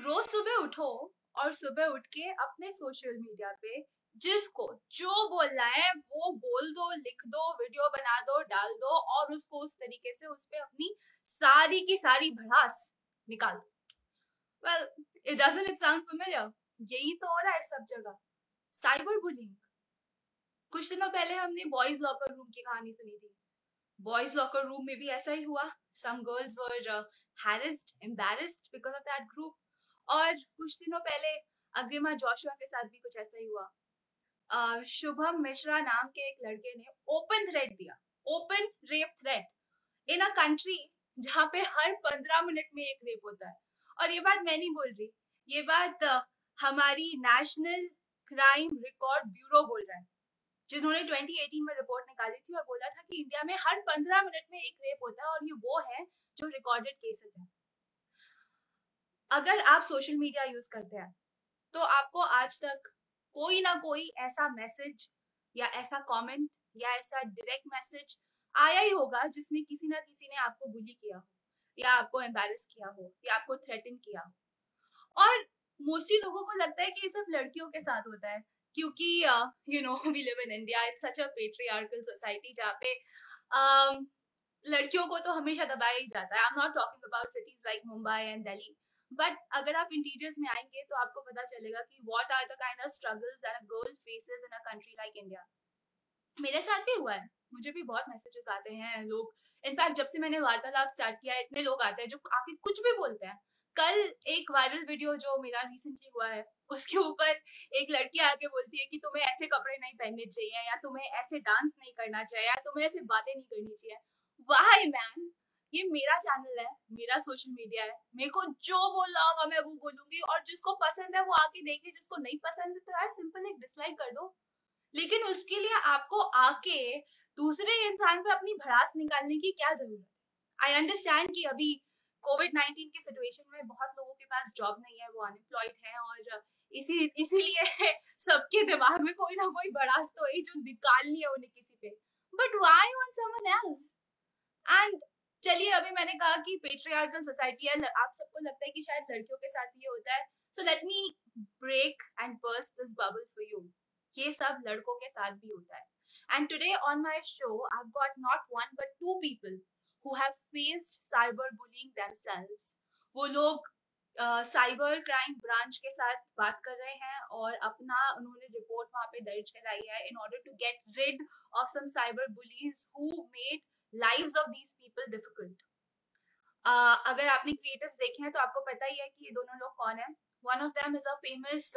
रोज सुबह उठो और सुबह उठ के अपने सोशल मीडिया पे जिसको जो बोलना है, वो बोल दो, लिख दो वीडियो बना दो, डाल दो और उसको उस तरीके से उस पर अपनी सारी की सारी भड़ास निकाल दो। वेल इट फेमिलियर यही तो हो रहा है सब जगह। साइबर बुलिंग कुछ दिनों पहले हमने बॉयज़ लॉकर रूम की कहानी सुनी थी। बॉयज़ लॉकर रूम में भी ऐसा ही हुआ। Some girls were harassed, embarrassed because of that group. और कुछ दिनों पहले अग्रिमा जोशुआ के साथ भी कुछ ऐसा ही हुआ। शुभम मिश्रा नाम के एक लड़के ने ओपन थ्रेड दिया। Open rape thread in a country जहाँ पे हर पंद्रह मिनट में एक रेप होता है। और ये बात मैं नहीं बोल रही। ये बात हमारी नेशनल क्राइम रिकॉर्ड ब्यूरो बोल रहा है। जिन्होंने 2018 में रिपोर्ट निकाली थी और बोला था कि इंडिया में हर 15 मिनट में एक रेप होता है और ये वो है जो रिकॉर्डेड केसेस हैं। अगर आप सोशल मीडिया यूज़ करते हैं तो आपको आज तक कोई ना कोई ऐसा मैसेज या ऐसा कमेंट या ऐसा डायरेक्ट मैसेज आया ही होगा जिसमें किसी ना किसी ने आपको बुली किया हो, या आपको एम्बेरस किया हो, या आपको थ्रेटन किया हो। और मोस्टली लोगों को लगता है कि ये सब लड़कियों के साथ होता है, क्योंकि you know we live in India it's such a patriarchal society जहाँ पे लड़कियों को तो हमेशा दबाया ही जाता है। I am not talking about cities like Mumbai and Delhi but अगर आप इंटीरियर्स में आएँगे तो आपको पता चलेगा कि what are the kind of struggles that a girl faces in a country like India मेरे साथ भी हुआ है। मुझे भी बहुत मैसेजेस आते हैं लोग। इनफैक्ट जब से मैंने वार्तालाप स्टार्ट किया है इतने लोग आते हैं जो आके कुछ भी बोलते हैं। कल एक वायरल वीडियो जो मेरा रिसेंटली हुआ है, उसके ऊपर एक लड़की आके बोलती है कि तुम्हें ऐसे कपड़े नहीं पहनने चाहिए या तुम्हें ऐसे डांस नहीं करना चाहिए या तुम्हें ऐसे बातें नहीं करनी चाहिए। वाई मैन ये मेरा चैनल है, मेरा सोशल मीडिया है। मेरे को जो बोलना होगा मैं वो बोलूँगी और जिसको पसंद है वो आके देखे, जिसको नहीं पसंद है तो यार सिंपल एक डिसलाइक कर दो। लेकिन उसके लिए आपको आके दूसरे इंसान पे अपनी भड़ास निकालने की क्या ज़रूरत है? आई अंडरस्टैंड कि अभी कोविड नाइन्टीन की सिचुएशन में बहुत लोगों के पास जॉब नहीं है, वो अनएम्प्लॉयड है और इसी, इसीलिए सबके दिमाग में कोई ना कोई भड़ास तो है जो निकालनी है उन्हें किसी पे। But why on someone else and चलिए, अभी मैंने कहा कि पेट्रियार्कल सोसाइटी है आप सबको लगता है कि शायद लड़कियों के साथ ये होता है। So let me break and burst this bubble for you ये सब लड़कों के साथ भी होता है। And today on my show I have got not one but two people who have faced cyber bullying themselves वो लोग साइबर क्राइम ब्रांच के साथ बात कर रहे हैं और अपना उन्होंने रिपोर्ट वहाँ पे दर्ज कराई है in order to get rid of some cyber bullies who made lives of these people difficult अगर आपने क्रिएटिव्स देखे हैं तो आपको पता ही है कि ये दोनों लोग कौन है one of them is a famous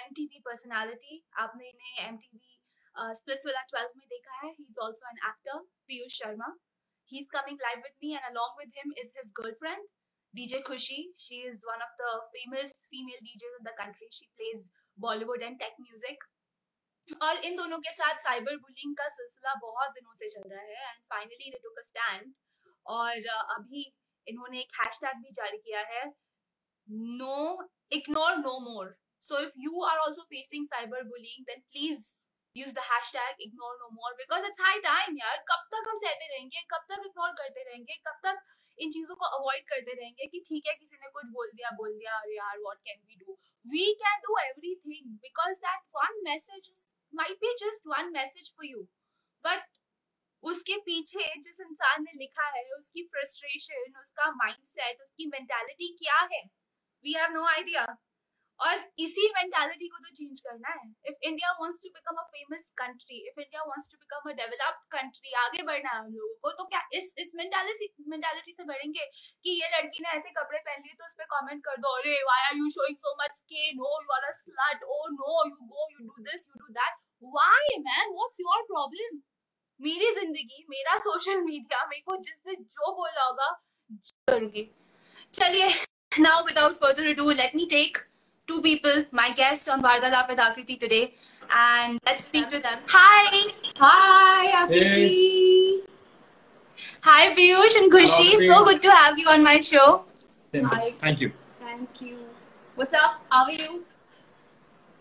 MTV personality आपने इन्हें एमटीवी स्प्लिट्स वाला 12 में देखा है he is also an actor Piyush Sharma he is coming live with me and along with him is his girlfriend DJ Khushi. She is one of the famous female DJs in the country. She plays Bollywood and tech music. और इन दोनों के साथ cyber bullying का सिलसिला बहुत दिनों से चल रहा है and finally they took a stand और अभी इन्होंने एक हैशटैग भी जारी किया है no ignore no more so if you are also facing cyber bullying then please use the hashtag ignore no more because it's high time यार. कब तक हम सहते रहेंगे? कब तक इग्नोर करते रहेंगे? कब तक इन चीज़ों को अवॉइड करते रहेंगे कि ठीक है, किसी ने कुछ बोल दिया बोल दिया, अरे यार what can we do we can do everything because that one message might be just one message for you but उसके पीछे जिस इंसान ने लिखा है, उसकी फ्रस्ट्रेशन उसका माइंडसेट उसकी मेंटालिटी क्या है? वी हैव नो आइडिया और इसी मेंटालिटी को तो चेंज करना है। If India wants to become a famous country if India wants to become a developed country आगे बढ़ना है हम लोगों को तो क्या इस इस मेंटालिटी मेंटालिटी से बढ़ेंगे कि ये लड़की ने ऐसे कपड़े पहन लिए तो उस पर कमेंट कर दो, अरे why are you showing so much skin no you are a slut oh no you go you do this you do that why man what's your problem मेरी ज़िंदगी, मेरा सोशल मीडिया मेरे को जिसने जो बोला होगा करूँगी। चलिए now without further ado, let me take two people my guests on Vardalap with Akriti today and let's speak to them hi Hi, Akriti. Hey. hi Piyush and Khushi Hello, so Piyush. good to have you on my show Hi. Thank you. Thank you. What's up? How are you?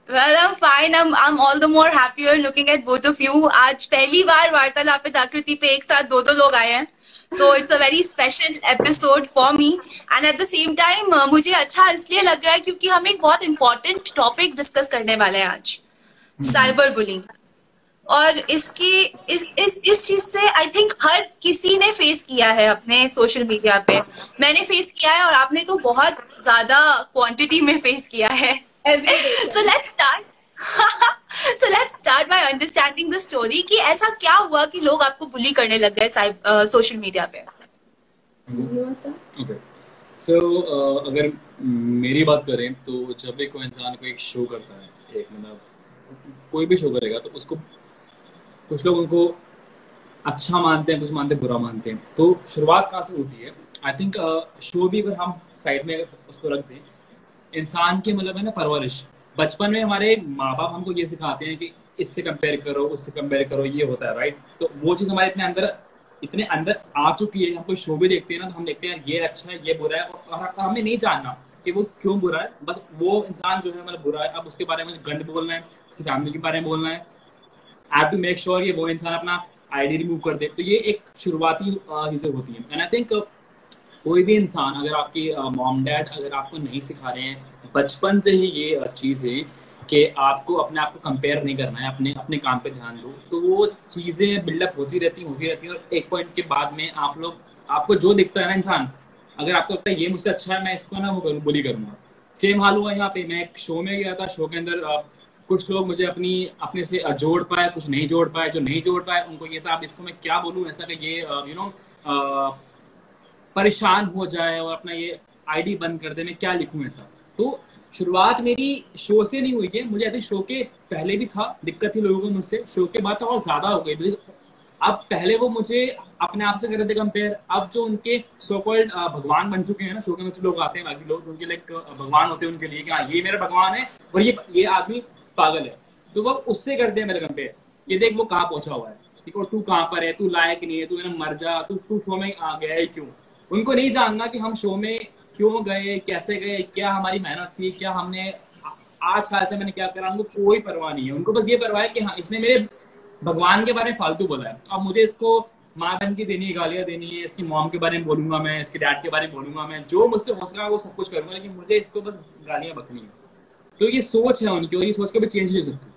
Well, I'm fine. I'm I'm all the more happier looking at both of you. आज पहली बार वार्तालाप पे आकृति पे एक साथ दो दो लोग आए हैं तो it's a very special episode for me and at the same time मुझे अच्छा इसलिए लग रहा है क्योंकि हम एक बहुत इंपॉर्टेंट टॉपिक डिस्कस करने वाले हैं आज. साइबर हम्म। बुलिंग और इसकी इस इस इस चीज़ से आई थिंक हर किसी ने फेस किया है अपने सोशल मीडिया पे. मैंने फेस किया है और आपने तो बहुत ज़्यादा क्वांटिटी में फेस किया है. So let's start so let's start by understanding the story कि ऐसा क्या हुआ कि लोग आपको बुली करने लग गए सोशल मीडिया पे? सो अगर मेरी बात करें तो जब भी कोई इंसान कोई शो करता है, एक मतलब कोई भी शो करेगा तो उसको कुछ लोग उनको अच्छा मानते हैं, कुछ मानते हैं, बुरा मानते हैं। तो शुरुआत कहाँ से होती है? आई थिंक शो भी अगर हम साइड में उसको रख दें इंसान की मतलब है ना, परवरिश। बचपन में हमारे माँ बाप हमको ये सिखाते हैं कि इससे कंपेयर करो, उससे कंपेयर करो, ये होता है राइट तो वो चीज़ हमारे इतने अंदर इतने अंदर आ चुकी है, हम कोई शो भी देखते हैं ना तो हम देखते हैं, ये अच्छा है, ये बुरा है, और हमें नहीं जानना कि वो क्यों बुरा है। बस वो इंसान जो है मतलब बुरा है, अब उसके बारे में गंद बोलना है, उसकी फैमिली के बारे में बोलना है। आई टू मेक श्योर ये वो इंसान अपना आईडी रिमूव कर दे। तो ये एक शुरुआती चीज़ें होती है। एंड आई थिंक कोई भी इंसान, अगर आपकी मॉम डैड अगर आपको नहीं सिखा रहे हैं बचपन से ही ये चीज़ है कि आपको अपने आप को कंपेयर नहीं करना है, अपने अपने काम पे ध्यान दो। तो वो चीज़ें बिल्डअप होती रहती होती रहती है और एक पॉइंट के बाद में आप लोग, आपको जो दिखता है ना इंसान, अगर आपको लगता है ये मुझसे अच्छा है, मैं इसको ना वो करूँ बोली करूँगा। सेम हाल हुआ यहाँ पे, मैं एक शो में गया था शो के अंदर कुछ लोग मुझे अपनी, अपने से जोड़ पाए, कुछ नहीं जोड़ पाए, जो नहीं जोड़ पाए, उनको ये था, अब इसको मैं क्या बोलूँ, ऐसा कि ये यू नो परेशान हो जाए और अपना ये आईडी बंद कर दे, मैं क्या लिखूं ऐसा? तो शुरुआत मेरी शो से नहीं हुई है, मुझे ऐसे शो के पहले भी था, दिक्कत थी लोगों को मुझसे। शो के बाद तो और ज़्यादा हो गई अब पहले वो मुझे अपने आप से कर रहे थे कंपेयर अब जो उनके सो कॉल्ड भगवान बन चुके हैं ना शो के कुछ लोग आते हैं, बाकी लोग, उनके लाइक भगवान होते हैं उनके लिए कि हाँ ये मेरा भगवान है और ये ये आदमी पागल है। तो वो उससे करते हैं मेरे कंपेयर ये देख वो कहाँ पहुँचा हुआ है। ठीक है और तू कहाँ पर है? तू लायक नहीं है, तू मेरा मर जा, तू तू शो में आ गया है क्यों? उनको नहीं जानना कि हम शो में क्यों गए, कैसे गए, क्या हमारी मेहनत थी, क्या हमने आठ साल से मैंने क्या करा, उनको कोई परवाह नहीं है। उनको बस ये परवाह है कि हाँ इसने मेरे भगवान के बारे में फालतू बोला है। अब मुझे इसको माँ बहन की देनी है, गालियाँ देनी है, इसकी मॉम के बारे में बोलूँगा मैं, इसके डैड के बारे में बोलूँगा मैं, जो मुझसे हो सका वो सब कुछ करूँगा, लेकिन मुझे इसको बस गालियाँ बकनी है। तो ये सोच है उनकी और ये सोच कभी चेंज नहीं हो सकती।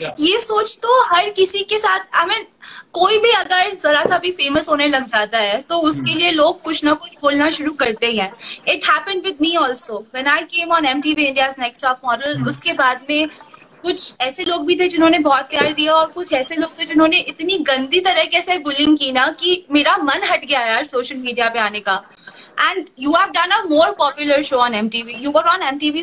ये सोच तो हर किसी के साथ आई I मीन mean, कोई भी अगर जरा सा भी फ़ेमस होने लग जाता है तो उसके hmm. लिए लोग कुछ ना कुछ बोलना शुरू करते ही। हैं it happen with me also when I came on M T V India next top model उसके बाद में कुछ ऐसे लोग भी थे जिन्होंने बहुत प्यार दिया और कुछ ऐसे लोग थे जिन्होंने इतनी गंदी तरीके से बुलिंग की ना कि मेरा मन हट गया यार सोशल मीडिया पे आने का। And you have done a more popular show on M TV you were on M TV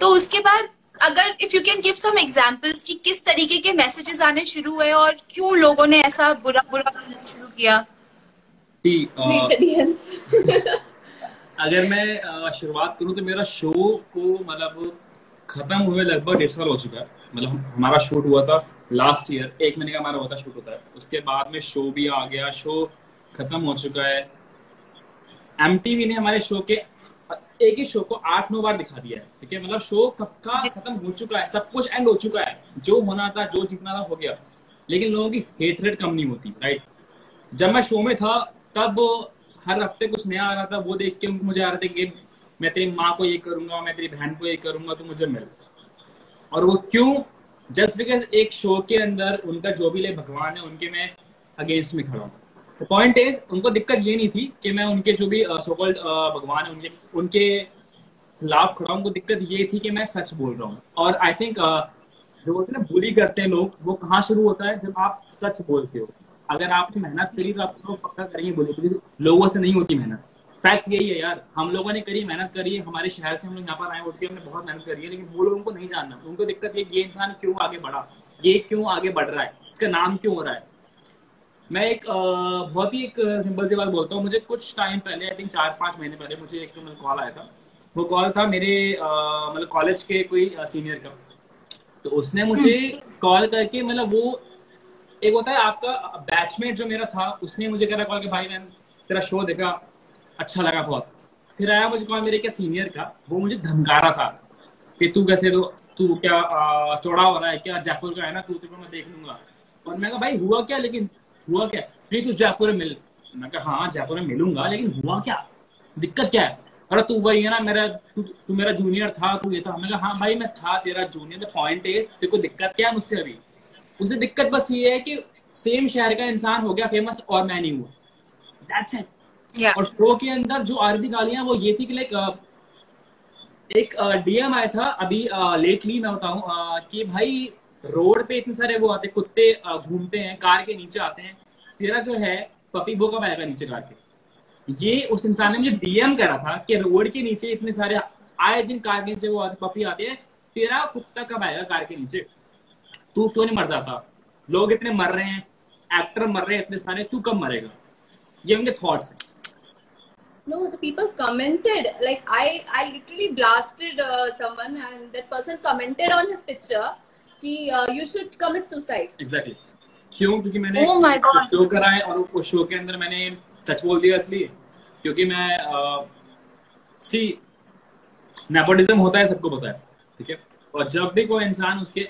तो उसके बाद अगर if you can give some examples कि किस तरीके के मैसेजेस आने शुरू हुए और क्यों लोगों ने ऐसा बुरा बुरा बोलना शुरू किया? अगर मैं शुरुआत करूँ तो मेरा शो को मतलब खत्म हुए लगभग डेढ़ साल हो चुका है। मतलब हमारा शूट हुआ था लास्ट ईयर एक महीने का हमारा हुआ था शूट होता है। उसके बाद में शो भी आ गया शो खत्म हो चुका है। एम ने हमारे शो के एक ही शो को आठ नौ बार दिखा दिया है ठीक है? मतलब शो कब का खत्म हो चुका है सब कुछ एंड हो चुका है जो होना था जो जीतना था हो गया। लेकिन लोगों की हेट रेट कम नहीं होती राइट जब मैं शो में था तब हर हफ़्ते कुछ नया आ रहा था वो देख के मुझे आ रहा था कि मैं तेरी माँ को ये करूँगा मैं तेरी बहन को ये करूँगा तो मुझे मिल और वो क्यों? जस्ट बिकॉज़ एक शो के अंदर उनका जो भी ले भगवान है उनके मैं अगेंस्ट में खड़ा हूँ। पॉइंट इज़ उनको दिक्कत ये नहीं थी कि मैं उनके जो भी सोकॉल्ड भगवान है, उनके उनके खिलाफ खड़ा उनको दिक्कत ये थी कि मैं सच बोल रहा हूँ। और आई थिंक जो बोलते हैं ना बुली करते हैं लोग, वो कहाँ शुरू होता है? जब आप सच बोलते हो। अगर आपने मेहनत करी तो आप लोग पक्का करेंगे बोले क्योंकि लोगों से नहीं होती मेहनत। फैक्ट यही है यार, हम लोगों ने करी, मेहनत करी है हमारे शहर से हम लोग यहाँ पर आए, उठ के हमने बहुत मेहनत करी है, लेकिन वो लोगों को नहीं जानना। उनको दिक्कत ये ये इंसान क्यों आगे बढ़ा? ये क्यों आगे बढ़ रहा है? इसका नाम क्यों हो रहा है? मैं एक बहुत ही एक सिंपल सी बात बोलता हूँ। मुझे कुछ टाइम पहले आई थिंक चार पाँच महीने पहले मुझे एक मतलब कॉल आया था। वो कॉल था मेरे मतलब कॉलेज के कोई सीनियर का। तो उसने मुझे कॉल हम्म। करके मतलब वो एक होता है आपका बैचमेट जो मेरा था उसने मुझे करा कॉल कि भाई मैंने तेरा शो देखा अच्छा लगा बहुत। फिर आया मुझे कॉल मेरे क्या सीनियर का। वो मुझे धमका रहा था कि तू कैसे तो तू क्या चौड़ा हो रहा है क्या? जयपुर का है ना तू तेरे मैं देख लूँगा। और मैं कहा भाई हुआ क्या लेकिन? हुआ क्या? प्लीज़ तू जयपुर में मिल मैं कहा हाँ जयपुर में मिलूँगा लेकिन हुआ क्या? दिक्कत क्या है? अरे तू वही है ना मेरा तू तू मेरा जूनियर था तू ये था। मैं कहा हाँ भाई मैं था तेरा जूनियर पॉइंट इज़ तेरे को दिक्कत क्या है मुझसे अभी? उसे दिक्कत बस ये है कि सेम शहर का इंसान हो गया फ़ेमस और मैं नहीं हुआ। That's it Yeah. और शो के अंदर जो आ रही थी गालियाँ वो ये थी कि लाइक एक डीएम आया था अभी लेटली मैं बताऊँ कि भाई रोड पे इतने सारे वो आते कुत्ते घूमते हैं कार के नीचे आते हैं। तेरा जो है पपी कब आएगा नीचे कार के। ये उस इंसान ने मुझे डीएम करा था कि रोड के नीचे इतने सारे आए दिन कार के नीचे वो आते पपी आते हैं तेरा कुत्ता कब आएगा कार के नीचे। तू क्यों नहीं मर जाता? लोग इतने मर रहे हैं एक्टर मर रहे हैं इतने सारे तू कब मरेगा? ये उनके थॉट्स हैं। No, the people commented. Like I, I literally blasted uh, someone, and that person commented on his picture. कि uh, you should commit suicide. Exactly क्यों? क्योंकि मैंने Oh my God. शो करा है और उस शो के अंदर मैंने सच बोल दिया इसलिए। क्योंकि मैं सी नेपोटिज्म होता है सबको पता है ठीक है? और जब भी कोई इंसान उसके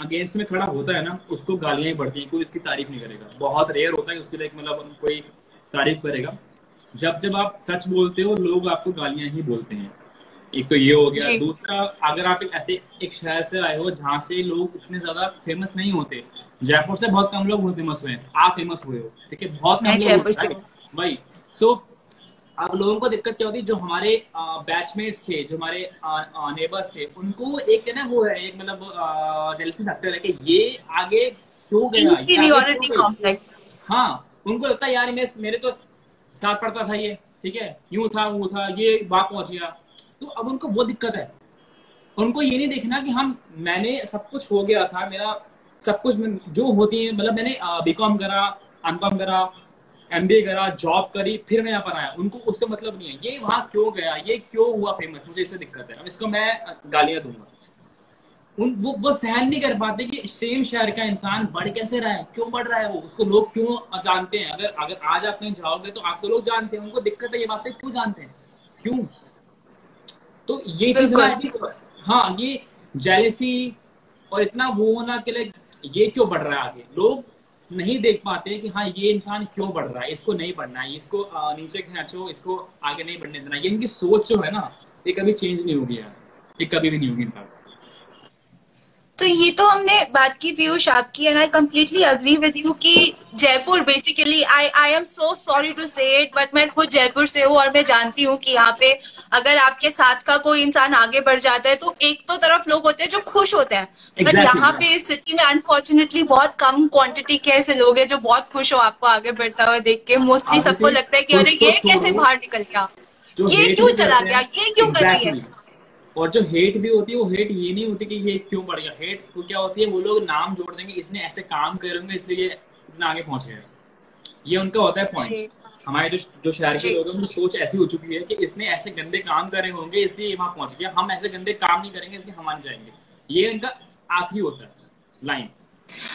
अगेंस्ट में खड़ा होता है ना उसको गालियाँ ही पड़ती हैं कोई उसकी तारीफ़ नहीं करेगा। बहुत रेयर होता है उसके लिए मतलब कोई तारीफ़ करेगा। जब जब आप सच बोलते हो लोग आपको गालियाँ ही बोलते हैं। एक तो ये हो गया। दूसरा अगर आप एक ऐसे एक शहर से आए हो जहाँ से लोग इतने ज़्यादा फ़ेमस नहीं होते जयपुर से बहुत कम लोग फ़ेमस हुए आप फ़ेमस हुए हो ठीक है? बहुत कम लोग होते से। अब लोगों को दिक्कत क्या होती है? जो हमारे बैचमेट्स थे जो हमारे नेबर्स थे उनको एक ना वो है एक मतलब जेलसी फैक्टर है कि ये आगे क्यों गया. हाँ उनको लगता है यार मेरे तो साथ पड़ता था ये ठीक है? यूँ था वो था ये वहाँ पहुँच गया। तो अब उनको वो दिक्कत है। उनको ये नहीं देखना कि हम, मैंने सब कुछ हो गया था, मेरा सब कुछ जो होती है मतलब मैंने बीकॉम करा एमकॉम करा एमबीए करा जॉब करी, फिर मैं यहाँ पर आया। उनको उससे मतलब नहीं है। ये वहाँ क्यों गया? ये क्यों हुआ फ़ेमस मुझे इससे दिक्कत है। अब इसको मैं गालियाँ दूँगा। उन, वो वो सहन नहीं कर पाते कि सेम शहर का इंसान बढ़ कैसे रहा है? क्यों बढ़ रहा है वो? उसको लोग क्यों जानते हैं? अगर अगर आज आप कहीं जाओगे तो आपको लोग जानते हैं। उनको दिक्कत है ये बात से, क्यों जानते हैं? क्यों? तो ये चीज़ ना हाँ ये जेलेसी और इतना वो होना के लिए ये क्यों बढ़ रहा है आगे? लोग नहीं देख पाते कि हाँ ये इंसान क्यों बढ़ रहा है? इसको नहीं बढ़ना है इसको नीचे खींचो इसको आगे नहीं बढ़ने देना ये इनकी सोच जो है ना ये कभी चेंज नहीं होगी यार। ये कभी भी नहीं होगी इनका तो ये तो हमने बात की पीयूष आपकी and I completely agree with you कि Jaipur basically I I am so sorry to say it but मैं खुद जयपुर से हूँ और मैं जानती हूँ कि यहाँ पे अगर आपके साथ का कोई इंसान आगे बढ़ जाता है तो एक तो तरफ़ लोग होते हैं जो खुश होते हैं। बट Exactly, यहाँ पे इस सिटी में अनफॉर्चुनेटली बहुत कम क्वांटिटी के ऐसे लोग हैं जो बहुत खुश हो आपको आगे बढ़ता हुआ देख के। मोस्टली सबको लगता है कि अरे ये कैसे बाहर निकल गया? ये क्यों चला गया? ये क्यों कर रही है. और जो हेट भी होती है वो हेट ये नहीं होती कि ये क्यों बढ़ गया। हेट वो क्या होती है वो लोग नाम जोड़ देंगे इसने ऐसे काम करेंगे इसलिए ये इतना आगे पहुँच गया ये उनका होता है पॉइंट हमारे जो जो शहर के लोग हैं उनकी सोच ऐसी हो चुकी है कि इसने ऐसे गंदे काम करे होंगे इसलिए वहाँ पहुँच गया। हम ऐसे गंदे काम नहीं करेंगे इसलिए हम मान जाएँगे। ये इनका आखिरी होता है line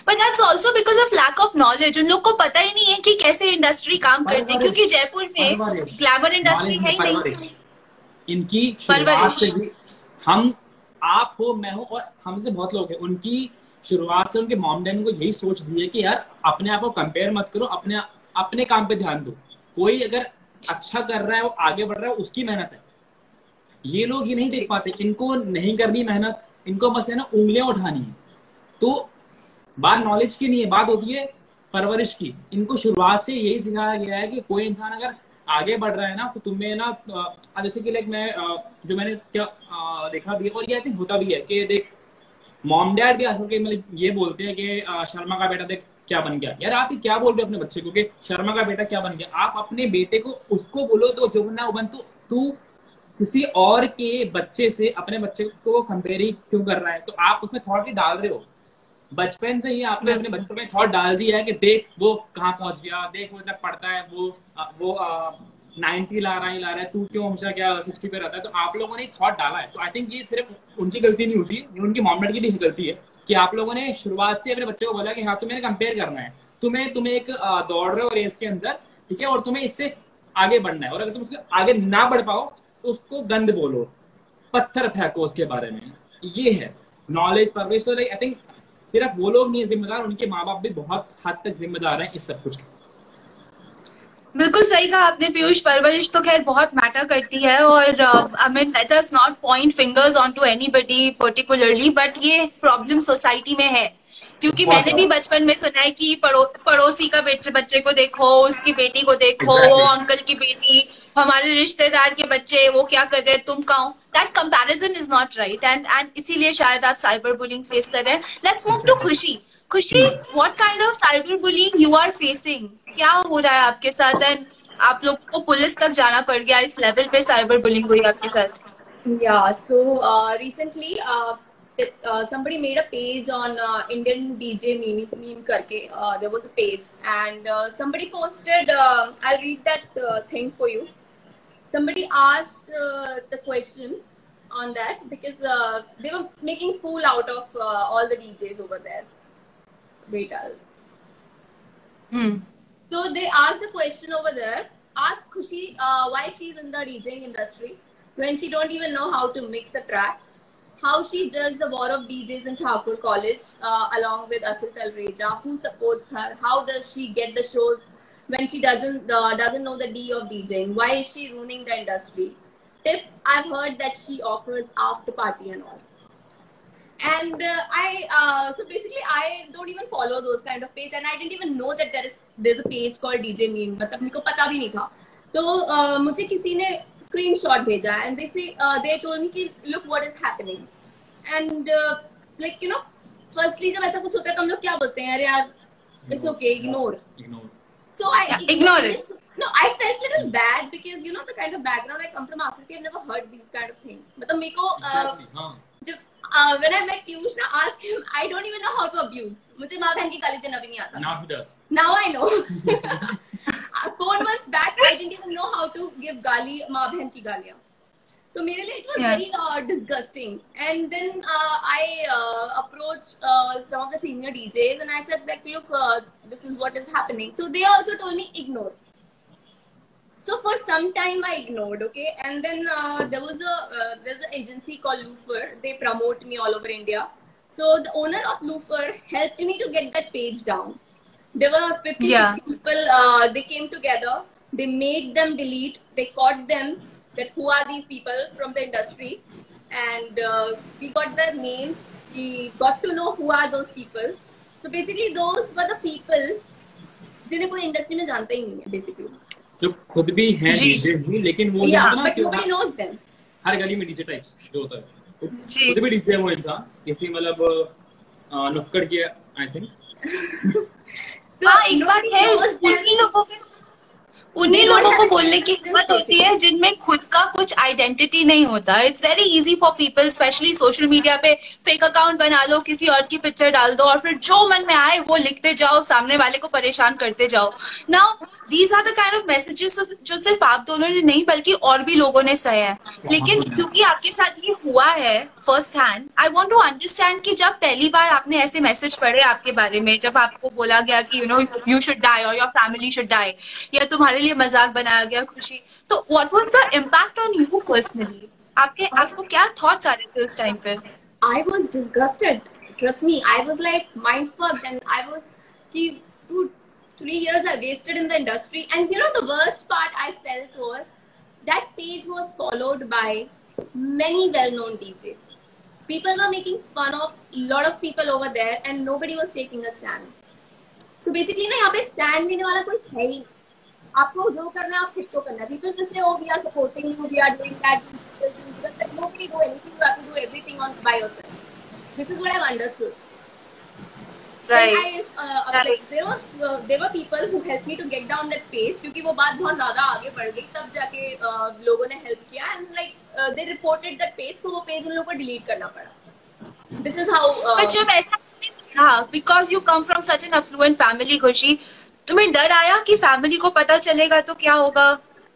but that's also because of lack of knowledge उन लोग को पता ही नहीं है कि कैसे इंडस्ट्री काम करती है क्योंकि जयपुर में ग्लैमर इंडस्ट्री है ही नहीं। इनकी शुरुआत परवरिश। से भी हम आप हो मैं हो और हमसे बहुत लोग हैं। उनकी शुरुआत से उनके मॉम डैड को यही सोच दी है कि यार अपने आप को कंपेयर मत करो अपने अपने काम पे ध्यान दो। कोई अगर अच्छा कर रहा है वो आगे बढ़ रहा है उसकी मेहनत है। ये लोग ये नहीं देख पाते इनको नहीं करनी मेहनत इनको बस है ना उंगलियाँ उठानी है। तो बात नॉलेज की नहीं है बात होती है परवरिश की। इनको शुरुआत से यही सिखाया गया है कि कोई इंसान अगर आगे बढ़ रहा है ना तो तुम्हें ना जैसे कि लाइक मैं जो मैंने क्या देखा भी और ये आई थिंक होता भी है कि देख मॉम डैड भी आजकल के मतलब ये बोलते हैं कि शर्मा का बेटा देख क्या बन गया। यार आप क्या बोल रहे हो अपने बच्चे को कि शर्मा का बेटा क्या बन गया? आप अपने बेटे को उसको बोलो तो जो बनना वो बन तो तू किसी और के बच्चे से अपने बच्चे को कंपेयर ही क्यों कर रहा है? तो आप उसमें थॉट ही डाल रहे हो। बचपन से ही आपने अपने बच्चों में थॉट डाल दिया है कि देख वो कहाँ पहुँच गया देख वो इतना पढ़ता है वो वो नाइनटी ला रहा है ला रहा है तू क्यों हमेशा क्या सिक्सटी पे रहता है? तो आप लोगों ने थॉट डाला है। तो आई थिंक ये सिर्फ़ उनकी गलती नहीं होती ये उनकी मॉमडेट की भी गलती है कि आप लोगों ने शुरुआत से अपने बच्चे को बोला कि हाँ तुम्हें कंपेयर करना है। तुम्हें तुम्हें एक दौड़ रहे हो रेस के अंदर ठीक है और तुम्हें इससे आगे बढ़ना है। और अगर तुम उसके आगे ना बढ़ पाओ तो उसको गंद बोलो। पत्थर फेंको उसके बारे में। ये है। नॉलेज परवेश आई थिंक सिर्फ़ वो लोग नहीं है जिम्मेदार उनके माँ बाप भी बहुत हद तक जिम्मेदार हैं इस सब कुछ के। बिल्कुल सही कहा आपने पीयूष परवरिश तो खैर बहुत मैटर करती है और I mean let us not point fingers on to anybody particularly but ये प्रॉब्लम सोसाइटी में है। क्योंकि मैंने भी बचपन में सुना है कि पड़ो, पड़ोसी का बच्चे बच्चे को देखो उसकी बेटी को देखो वो अंकल की बेटी हमारे रिश्तेदार के बच्चे वो क्या कर रहे हैं तुम कहो that comparison is not right and and इसीलिए शायद आप साइबर बुलिंग फेस कर रहे हैं let's move to Khushi Khushi what kind of cyber bullying you are facing क्या हो रहा है आपके साथ एंड आप लोग को पुलिस तक जाना पड़ गया इस लेवल पे साइबर बुलिंग हुई आपके साथ recently uh, it, uh, somebody made a page on uh, Indian DJ meme, meme karke. Uh, there was a page, and uh, somebody posted. Uh, I'll read that uh, thing for you. Somebody asked uh, the question on that because uh, they were making fool out of uh, all the DJs over there. Wait, I'll hmm. so they asked the question over there. Ask Khushi uh, why she's in the DJing industry when she don't even know how to mix a track. How she judged the war of DJs in Thakur College uh, along with Akhil Talreja. Who supports her? How does she get the shows when she doesn't uh, doesn't know the D of DJing? Why is she ruining the industry? Tip: I've heard that she offers after party and all and uh, I uh, so basically I don't even follow those kind of page and I didn't even know that there is there's a page called DJ Meme मतलब मेरे को पता भी नहीं था तो uh, मुझे किसी ने screenshot भेजा and they say uh, they told me कि look what is happening and uh, like you know firstly जब ऐसा कुछ होता है तो हम लोग क्या बोलते हैं अरे यार it's okay ignore Ignore. so I Yeah, ignore it. No, I felt little bad because you know the kind of background I come from Africa. I've never heard these kind of things. मतलब मेरे को uh, Exactly. हाँ. जब uh, when I met Piyush na ask him I don't even know how to abuse मुझे माँ बहन की गाली देना भी नहीं आता Now he does. now I know Uh, four months back I didn't even know how to give गाली माँ बहन की गालियाँ तो मेरे लिए it was Yeah. very uh, disgusting and then uh, I uh, approached uh, some of the senior DJs and I said like look uh, this is what is happening so they also told me ignore so for some time I ignored, okay, and then uh, there was a uh, there's an agency called Loofer. They promote me all over India. So the owner of Loofer helped me to get that page down. There were 50 Yeah. people. Uh, they came together. They made them delete. They caught them. That who are these people from the industry, and uh, we got their names. We got to know who are those people. So basically, those were the people जिन्हें कोई industry में जानता ही नहीं है basically जो खुद भी हैं। डीजे भी लेकिन वो या बट नोबडी नोज़ देम हर गली में डीजे टाइप्स जो होता है तो जी। खुद भी डीजे है वो इंसान किसी मतलब नुक्कड़ की आई थिंक So हाँ एक बार nobody है knows them. लोगों को उन्हीं लोगों को बोलने की हिम्मत होती है जिनमें खुद का कुछ आइडेंटिटी नहीं होता। It's very easy for people specially social media पे फेक अकाउंट बना लो किसी और की पिक्चर डाल दो और फिर जो मन में आए वो लिखते जाओ सामने वाले को परेशान करते जाओ। Now these are the kind of messages जो सिर्फ़ आप दोनों ने नहीं बल्कि और भी लोगों ने सहे हैं। लेकिन क्योंकि आपके साथ ये हुआ है first hand I want to understand कि जब पहली बार आपने ऐसे मैसेज पढ़े आपके बारे में जब आपको बोला गया कि you know you should die और योर फैमिली शुड डाई या तुम्हारे लिए मज़ाक बनाया गया खुशी तो what was the impact on you personally आपके आपको क्या थॉट्स आ रहे थे उस टाइम पे I was disgusted. Trust me, I was like mind fucked, and I was, he, dude, three years I wasted in the industry. And you know, the worst part I felt was that page was followed by many well known DJs. People were making fun of a lot of people over there, and nobody was taking a stand. So basically, ना यहाँ पे stand लेने वाला कोई है ही. आपको जो करना है आप खुद को करना है। पीपल जैसे हो गया supporting you we are doing that no की do anything you have to do everything on by yourself this is what I understood वो बात बहुत ज़्यादा आगे बढ़ गई तब जाके uh, लोगों ने हेल्प किया and like they reported that page so वो पेज उन लोगों को डिलीट करना पड़ा। दिस इज़ हाउ तुम्हें डर आया कि फैमिली को पता चलेगा तो क्या होगा?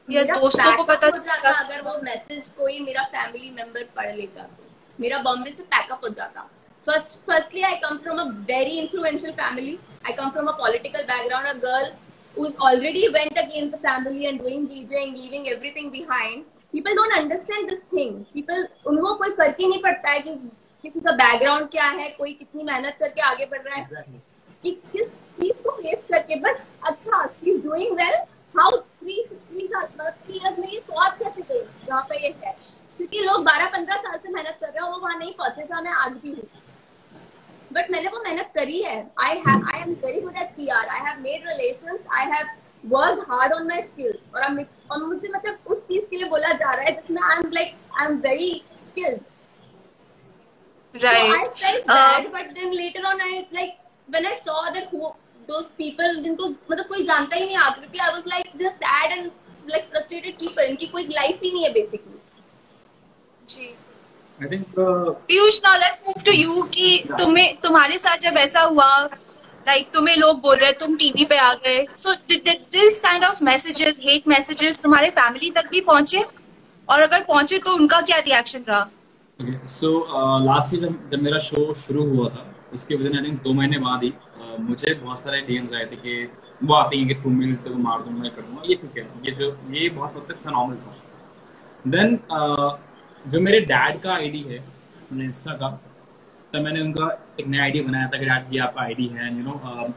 या दोस्तों को पता चलेगा? अगर वो मैसेज कोई मेरा फैमिली मेंबर पढ़ लेता तो। मेरा बॉम्बे से पैकअप हो जाता। First firstly I come from a very influential family I come from a political background a girl who already went against the family and doing DJing, leaving everything behind. People don't understand this thing. People उनको कोई फ़र्क ही नहीं पड़ता है कि किसी का background क्या है कोई कितनी मेहनत करके आगे बढ़ रहा है। कि किस चीज़ को फेस करके। बस अच्छा ही doing well how three three में ये पहुँच कैसे गई जहाँ पे ये है। क्योंकि लोग बारह पंद्रह साल से मेहनत कर रहे हैं वो वहाँ नहीं पहुँचे जहाँ मैं आज भी हूँ। बट मैंने वो मेहनत करी है। I have I am very good at P R I have made relation I have work hard on my skills और और मुझे मतलब उस चीज़ के लिए बोला जा रहा है जिसमें I am like I am very skilled right So I felt uh, but then later on, I like when I saw that who those people जिनको मतलब कोई जानता ही नहीं आकृति I was like the sad and like frustrated people इनकी कोई life ही नहीं है basically. Ji. I think Piyush now let's move to you कि तुम्हें तुम्हारे साथ जब ऐसा हुआ लाइक तुम्हें लोग बोल रहे तुम टीवी पे आ गए so this kind of messages hate messages तुम्हारे फैमिली तक भी पहुँचे? और अगर पहुँचे तो उनका क्या रिएक्शन रहा? सो लास्ट ईयर जब जब मेरा शो शुरू हुआ था उसके वजह आई थिंक दो महीने बाद ही uh, मुझे बहुत सारे डीएम्स आए थे कि, वो आते हैं कि तुम मिल तो मार दूँगा मैं कर। दूँगा ये ठीक है, ये जो, ये बहुत हद तक नॉर्मल था। देन जो मेरे डैड का आईडी है इंस्टा का, तब मैंने उनका एक नया आईडी बनाया था कि डैड ये आपका आईडी है यू नो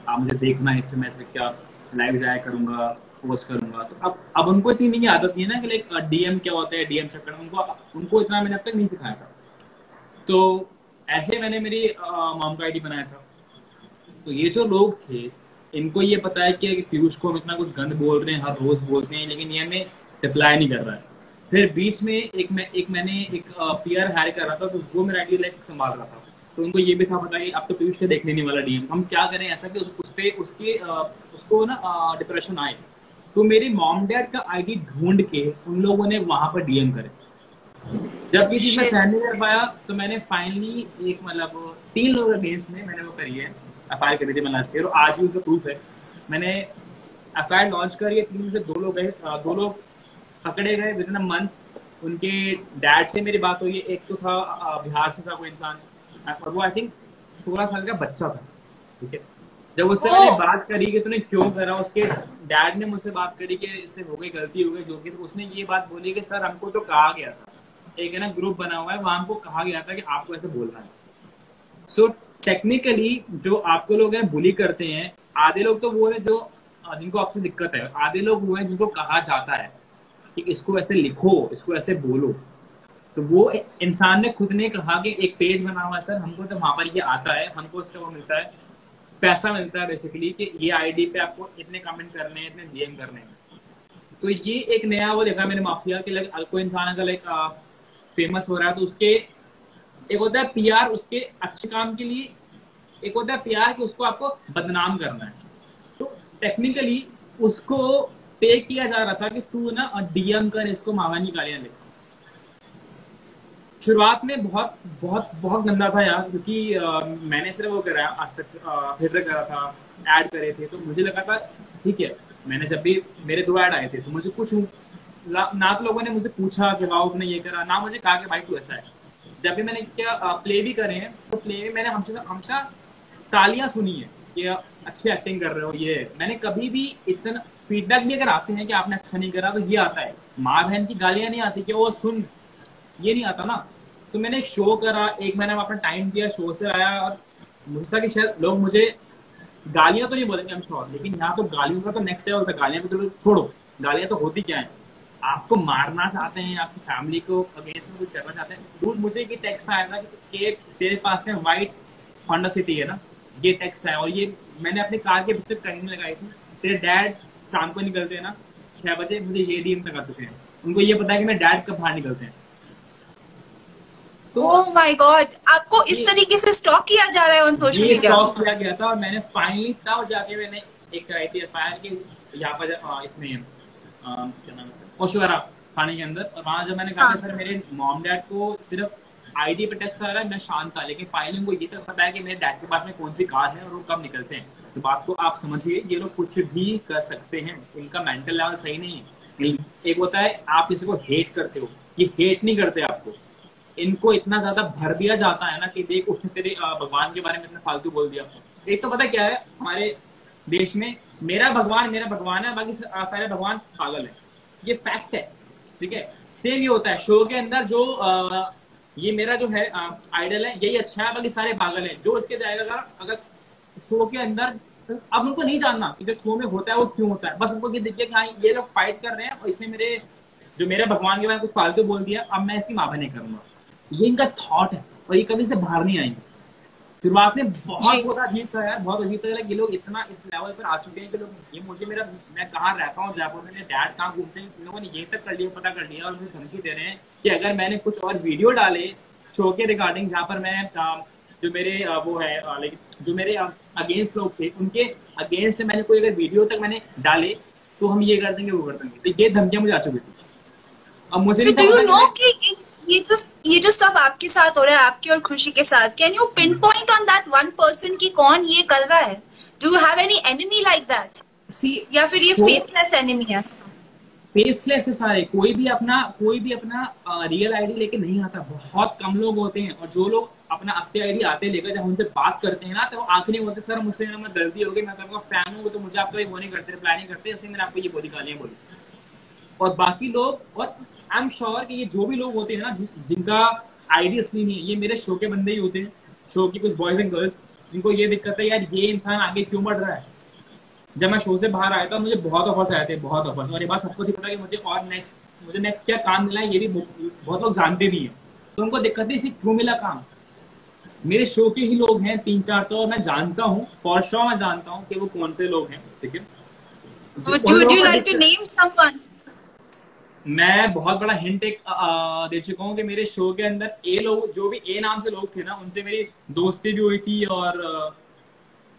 आप मुझे देखना है इस मैं इस पे क्या लाइव जाया करूँगा पोस्ट करूँगा। तो अब अब उनको इतनी नहीं आदत नहीं है ना कि लाइक डीएम क्या होता है डीएम चेक करना, उनको उनको इतना मैंने अब तक नहीं सिखाया था। तो ऐसे मैंने मेरी माम का आईडी बनाया था। तो ये जो लोग थे इनको ये पता है कि पीयूष को हम इतना कुछ गंद बोल रहे हैं हर रोज बोलते हैं लेकिन ये हमें रिप्लाई नहीं कर रहा है। फिर बीच में एक मैं एक मैंने एक पीआर हायर कर रहा था तो वो मेरा आईडी लाइक संभाल रहा था। तो उनको ये भी था पता कि अब तो पीयूष के देखने नहीं वाला डीएम हम क्या करें ऐसा कि उस, उस पे उसके उसको ना डिप्रेशन आए। तो मेरी मॉम डैड का आईडी ढूंढ के उन लोगों ने वहाँ पर डीएम करे। जब किसी में सहन नहीं कर पाया तो मैंने फाइनली एक मतलब तीन लोगों अगेंस्ट में मैंने वो करी है। एफ़ आई करी थी मैं लास्ट ईयर और आज भी उसका प्रूफ है। मैंने एफ़ आई लॉन्च करी है तीन से दो लोग गए दो लोग पकड़े गए विद इन अ मंथ उनके डैड से मेरी बात हुई एक तो था बिहार से था कोई इंसान और वो आई थिंक सोलह साल का बच्चा था ठीक है? जब उससे मैंने बात करी कि तूने क्यों करा उसके डैड ने मुझसे बात करी कि इससे हो गई गलती हो गई जो कि तो उसने ये बात बोली कि सर हमको तो कहा गया था। एक है ना ग्रुप बना हुआ है वहाँ हमको कहा गया था कि आपको ऐसे बोलना है। सो टेक्निकली जो आपको लोग हैं बुली करते हैं, आधे लोग तो वो है जो जिनको आपसे दिक्कत है, आधे लोग वो हैं जिनको कहा जाता है कि इसको ऐसे लिखो, इसको ऐसे बोलो। तो वो इंसान ने खुद ने कहा कि एक पेज बना हुआ है, सर, हमको तो वहाँ पर ये आता है, हमको इसका वो मिलता है, पैसा मिलता है बेसिकली कि ये आईडी पे आपको इतने कमेंट करने हैं, इतने डीएम करने हैं। तो ये एक नया वो देखा मैंने माफिया कि कोई इंसान अगर लाइक फ़ेमस हो रहा है तो उसके एक होता है पीआर उसके अच्छे काम के लिए, एक होता है पीआर कि उसको आपको बदनाम करना है। तो टेक्निकली उसको पे किया जा रहा था कि तू ना डीएम कर इसको मावा गालियाँ लिख शुरुआत में बहुत बहुत बहुत गंदा था यार, क्योंकि मैंने सिर्फ़ वो करा, आज तक फ़िल्टर करा था ऐड करे थे तो मुझे लगा था, ठीक है, मैंने जब भी मेरे दो ऐड आए थे तो मुझे कुछ ना तो लोगों ने मुझे पूछा कि वाह ने ये करा, ना मुझे कहा कि भाई तू ऐसा है। जब भी मैंने क्या प्ले भी करे हैं तो प्ले में मैंने हमसे हमेशा तालियाँ सुनी है कि अच्छी एक्टिंग कर रहे हो, ये मैंने कभी भी इतना फीडबैक भी अगर आते हैं कि आपने अच्छा नहीं करा तो ये आता है। माँ बहन की गालियाँ नहीं आती कि वो सुन। ये नहीं आता ना। तो मैंने एक शो करा, एक मैंने अपना टाइम दिया शो से आया और मुझे था कि शायद लोग मुझे गालियाँ तो नहीं बोलेंगे हम श्योर लेकिन यहाँ तो गालियों का तो नेक्स्ट लेवल था गालियाँ तो छोड़ो। गालियाँ तो होती क्या है? आपको मारना चाहते हैं आपकी फैमिली को अगेंस्ट में कुछ करना चाहते हैं दूर मुझे ये टेक्स्ट आया था कि ये तेरे पास में व्हाइट होंडा सिटी है ना ये टेक्स्ट है और ये मैंने अपनी कार के पीछे कहीं लगाई थी। तेरे डैड शाम को निकलते हैं ना छह बजे मुझे ये डीएम आ चुके हैं। उनको ये पता है कि मेरे डैड कब बाहर निकलते हैं। तो ओह माय गॉड आपको इस तरीके से स्टॉक किया जा रहा है ऑन सोशल मीडिया स्टॉप किया गया था और मैंने फाइनली तब जाके मैंने एक कराई थी एफ़ के यहाँ पर इसमें क्या नाम ओशवारा थाने के अंदर। और वहाँ जब मैंने कहा कि हाँ। सर मेरे मॉम डैड को सिर्फ़ आईडी पे टेक्स्ट आ रहा है मैं शांत था लेकिन फाइनली उनको ये तक पता है कि मेरे डैड के पास में कौन सी कार है और वो कब निकलते हैं। तो बात को आप समझिए ये लोग कुछ भी कर सकते हैं। इनका मेंटल लेवल सही नहीं है। एक होता है आप किसी को हेट करते हो ये हेट नहीं करते आपको। इनको इतना ज़्यादा भर दिया जाता है ना कि देख उसने तेरे भगवान के बारे में इतना फालतू बोल दिया। एक तो पता क्या है हमारे देश में मेरा भगवान मेरा भगवान है बाकी सारे भगवान पागल है। ये फैक्ट है ठीक है? सेम ये होता है शो के अंदर जो अ, ये मेरा जो है आइडल है यही अच्छा है बाकी सारे पागल है। जो इसके जाएगा अगर शो के अंदर अब उनको नहीं जानना कि जो शो में होता है वो क्यों होता है। बस उनको ये देखिए कि हाँ ये लोग फाइट कर रहे हैं और इसने मेरे जो मेरे भगवान के बारे में कुछ फालतू बोल दिया अब मैं इसकी माफ़ी नहीं करूँगा। ये इनका थॉट है और ये कभी से बाहर नहीं आएँगे। शुरुआत में बहुत बहुत अजीब था यार बहुत अजीब था कि ये लोग इतना इस लेवल पर आ चुके हैं कि लोग ये मुझे मेरा मैं कहाँ रहता हूँ जयपुर में डैड कहाँ घूमते हैं लोगों ने ये तक कर लिया पता कर लिया और मुझे धमकी दे रहे हैं कि अगर मैंने कुछ और वीडियो डाले शो के रिगार्डिंग जहाँ पर मैं जो मेरे वो है लाइक जो मेरे अगेंस्ट लोग थे उनके अगेंस्ट से मैंने कोई अगर वीडियो तक मैंने डाले तो हम ये कर देंगे वो कर देंगे। तो ये धमकियाँ मुझे आ चुकी थी। अब मुझे So ये जो ये जो सब आपके साथ हो रहा है आपकी और खुशी के साथ can you pinpoint on that one person की कौन ये कर रहा है? Do you have any enemy like that या फिर ये फेसलेस एनिमी है? फेसलेस है सारे। कोई भी अपना कोई भी अपना रियल आईडी लेके नहीं आता। बहुत कम लोग होते हैं। और जो लोग अपना असली आईडी आते लेकर जब उनसे बात करते हैं ना तो आँख नहीं बोलते। सर मुझसे ना मैं गलती हो गई मैं आपका फ़ैन हूँ तो मुझे आपका वो नहीं करते रिप्लाई नहीं करते। इसलिए मैंने आपको ये बोली गालियाँ बोली। और बाकी लोग और आई एम श्योर कि ये जो भी लोग होते हैं ना जिनका आईडी असली नहीं है ये मेरे शो के बंदे ही होते हैं शो की कुछ बॉयज़ एंड गर्ल्स जिनको ये दिक्कत है यार ये इंसान आगे क्यों बढ़ रहा है? जब मैं शो से बाहर आया था मुझे बहुत ऑफर्स आए थे बहुत ऑफर्स और ये बात सबको थी पता कि मुझे और नेक्स्ट मुझे नेक्स्ट क्या काम मिला है ये भी बहुत बहुत लोग जानते भी हैं। तो उनको दिक्कत है इसे क्यों मिला काम? मेरे शो के ही लोग हैं तीन चार तो मैं जानता हूँ फॉर श्योर मैं जानता हूँ कि वो कौन से लोग हैं ठीक है? मैं बहुत बड़ा हिंट एक दे चुका हूँ कि मेरे शो के अंदर ए लोग जो भी ए नाम से लोग थे ना उनसे मेरी दोस्ती भी हुई थी और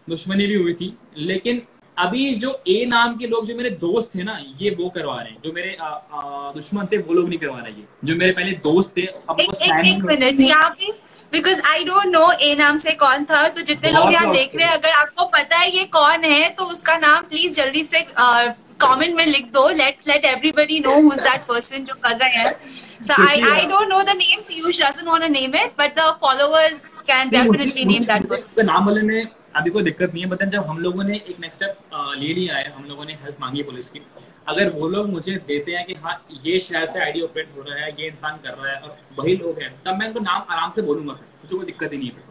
दुश्मनी भी हुई थी। लेकिन अभी जो ए नाम के लोग जो मेरे दोस्त थे ना ये वो करवा रहे हैं। जो मेरे आ, आ, दुश्मन थे वो लोग नहीं करवा रहे ये। जो मेरे पहले दोस्त थे अब एक वो एक एक, मिनट यहाँ पे because I don't know a नाम से कौन था तो जितने लोग यहाँ देख रहे हैं अगर आपको पता है ये कौन है तो उसका नाम प्लीज़ जल्दी से कमेंट में लिख दो let let everybody know who is that person जो कर रहे हैं So I I don't know the name. Piyush doesn't want to name it, but the followers can definitely name that person. नाम बोलने में अभी कोई दिक्कत नहीं है बट जब हम लोगों ने एक नेक्स्ट स्टेप ले लिया है हम लोगों ने हेल्प मांगी पुलिस की अगर वो लोग मुझे देते हैं कि हाँ ये शहर से आईडी ऑपरेट हो रहा है, ये इंसान कर रहा है और वही लोग हैं, तब मैं उनको नाम आराम से बोलूँगा फिर। मुझे कोई दिक्कत ही नहीं है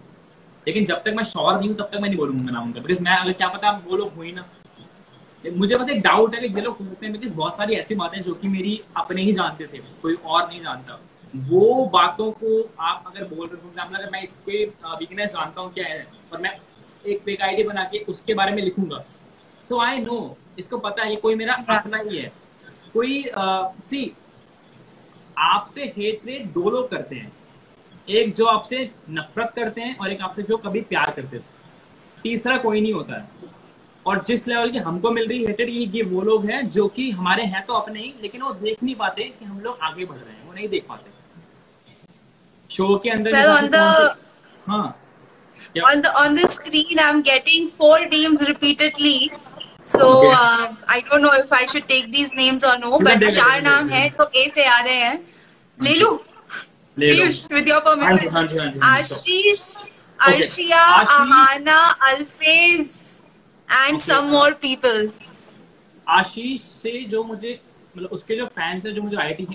लेकिन जब तक मैं श्योर नहीं हूँ, तब तक मैं नहीं बोलूँगा नाम उनका। बिकॉज़ मैं, अगर क्या पता वो लोग हुई ना। मुझे बस एक डाउट है कि ये लोग हो हैं बिकॉज़ बहुत सारी ऐसी बातें जो कि मेरी अपने ही जानते थे। कोई और नहीं जानता। वो बातों को आप अगर बोल रहे हो अगर मैं इसके वीकनेस जानता हूँ क्या है, और मैं एक फेक आईडी बना के उसके बारे में लिखूँगा तो आई नो इसको पता है ये कोई मेरा अपना ही है। कोई सी आपसे हेटरेट दो लोग करते हैं। एक जो आपसे नफरत करते हैं और एक आपसे जो कभी प्यार करते थे तीसरा कोई नहीं होता। है और जिस लेवल की हमको मिल रही हेटेड ये ये वो लोग हैं जो कि हमारे हैं तो अपने ही लेकिन वो देख नहीं पाते कि हम लोग आगे बढ़ रहे हैं वो नहीं देख पाते। शो के अंदर Well, the- हाँ। On the on the screen, I'm getting four names repeatedly. So I don't know if I should take these names और नो बट चार नाम है तो ए से आ रहे हैं ले लू Piyush with your permission Ashish Arshia Amana Alfez and some more people Ashish से जो मुझे मतलब उसके जो फैंस है जो मुझे आई थी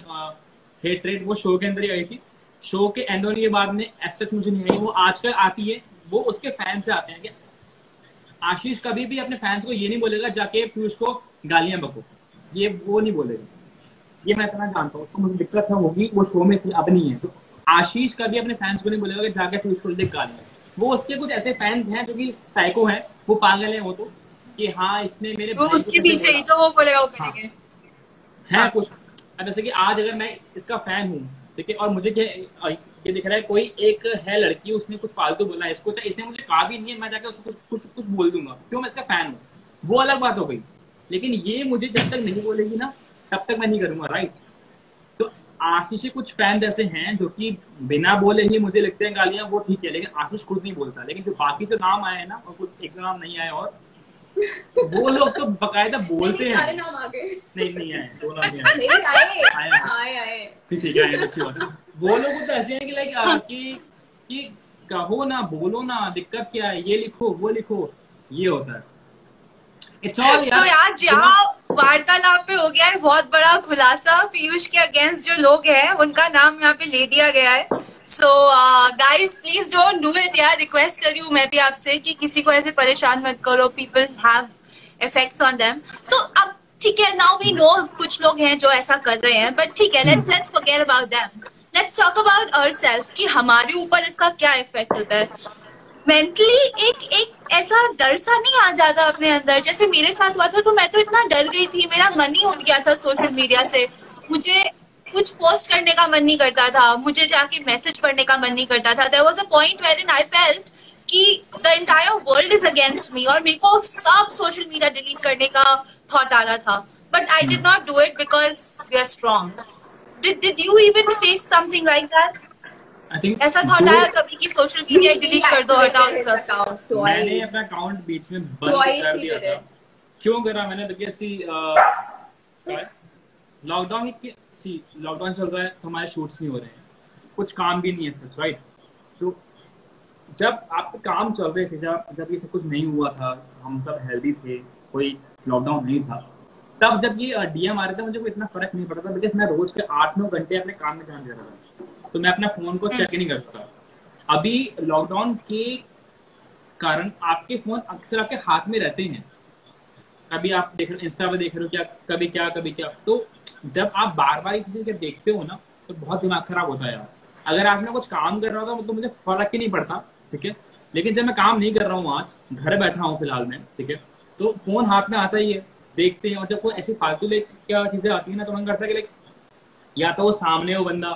हेटरेट वो शो के अंदर ही आई थी। शो के एंड होने के बाद में एस मुझे नहीं आई वो आजकल आती है वो उसके फ़ैन से आते हैं आशीष कभी भी अपने फैंस को ये नहीं बोलेगा जाके पीयूष को गालियाँ बको। ये वो नहीं बोलेगा। ये मैं इतना जानता हूँ तो मुझे दिक्कत है होगी वो शो में अब नहीं है। तो आशीष कभी अपने फैंस को नहीं बोलेगा कि जाके पीयूष को देख गालियाँ। वो उसके कुछ ऐसे फैंस हैं जो कि साइको हैं वो पागल हैं वो तो कि हाँ इसने मेरे वो उसके पीछे ही तो वो बोलेगा वो हाँ। करेंगे। है कुछ। अब जैसे कि आज अगर मैं इसका फ़ैन हूँ ठीक है और मुझे क्या ये दिख रहा है कोई एक है लड़की, उसने कुछ फालतू बोला इसको चाहे इसने मुझे कहा भी नहीं है, मैं जाकर उसको कुछ कुछ कुछ बोल दूँगा। क्यों? मैं इसका फ़ैन हूँ। वो अलग बात हो गई। लेकिन ये मुझे जब तक नहीं बोलेगी ना, तब तक मैं नहीं करूँगा राइट तो आशीष कुछ फ़ैन ऐसे हैं जो कि बिना बोले ही मुझे लिखते हैं गालियाँ, वो ठीक है, लेकिन आशीष खुद नहीं बोलता। लेकिन जो बाकी जो नाम आए हैं ना, और कुछ एक नाम नहीं आए और वो लोग तो बकायदा बोलते हैं। नहीं नहीं आए दो नाम नहीं आए। आए। आए। आए। आए ठीक है अच्छी बात है। वो लोग तो ऐसे हैं कि लाइक कि कि कहो ना बोलो ना दिक्कत क्या है ये लिखो वो लिखो ये होता है। इट्स ऑल तो यार जहाँ वार्तालाप पे हो गया है बहुत बड़ा खुलासा। पीयूष के अगेंस्ट जो लोग हैं उनका नाम यहाँ पे ले दिया गया है। So guys please don't do it यार। रिक्वेस्ट कर रही हूँ मैं भी आपसे कि किसी को ऐसे परेशान मत करो। People have effects on them so अब ठीक है नाउ वी नो कुछ लोग हैं जो ऐसा कर रहे हैं बट ठीक है let's let's forget about them let's talk about ourself कि हमारे ऊपर इसका क्या इफ़ेक्ट होता है। मेंटली एक एक ऐसा डर सा नहीं आ जाता अपने अंदर। जैसे मेरे साथ हुआ था तो मैं तो इतना डर गई थी। मेरा मन ही उठ गया था सोशल मीडिया से। मुझे कुछ पोस्ट करने का मन नहीं करता था। मुझे जाके मैसेज पढ़ने का मन नहीं करता था। There was a point wherein I felt कि the entire world is against me और मेरे को सब सोशल मीडिया डिलीट करने का थॉट आ रहा था। But I did not do it because we are strong did did you even face something like that? I think ऐसा थॉट आया कभी कि सोशल मीडिया डिलीट कर दो सब। मैंने अपना अकाउंट बीच में बंद कर दिया था। क्यों करा? मैंने तो सी लॉकडाउन सी लॉकडाउन चल रहा है तो हमारे शूट्स नहीं हो रहे हैं। कुछ काम भी नहीं है सच राइट तो जब आपके काम चल रहे थे जब जब ये सब कुछ नहीं हुआ था हम सब हेल्दी थे कोई लॉकडाउन नहीं था तब जब ये डीएम आ रहे थे मुझे कोई इतना फ़र्क नहीं पड़ता बिकॉज़ मैं रोज के आठ नौ घंटे अपने काम में ध्यान दे रहा था। तो मैं अपना फ़ोन को चेक ही नहीं करता अभी लॉकडाउन के कारण आपके फ़ोन अक्सर आपके हाथ में रहते हैं। कभी आप देख रहे इंस्टा पे देख रहे हो क्या कभी क्या कभी क्या। तो जब आप बार बार ये चीज़ें देखते हो ना तो बहुत दिमाग खराब होता है यार। अगर आज मैं कुछ काम कर रहा था तो मुझे फ़र्क ही नहीं पड़ता ठीक है? लेकिन जब मैं काम नहीं कर रहा हूँ आज घर बैठा हूँ फ़िलहाल में ठीक है? तो फ़ोन हाथ में आता ही है देखते हैं। और जब कोई ऐसी फालतू क्या चीज़ें आती है ना तो मन करता है कि या तो वो सामने हो बंदा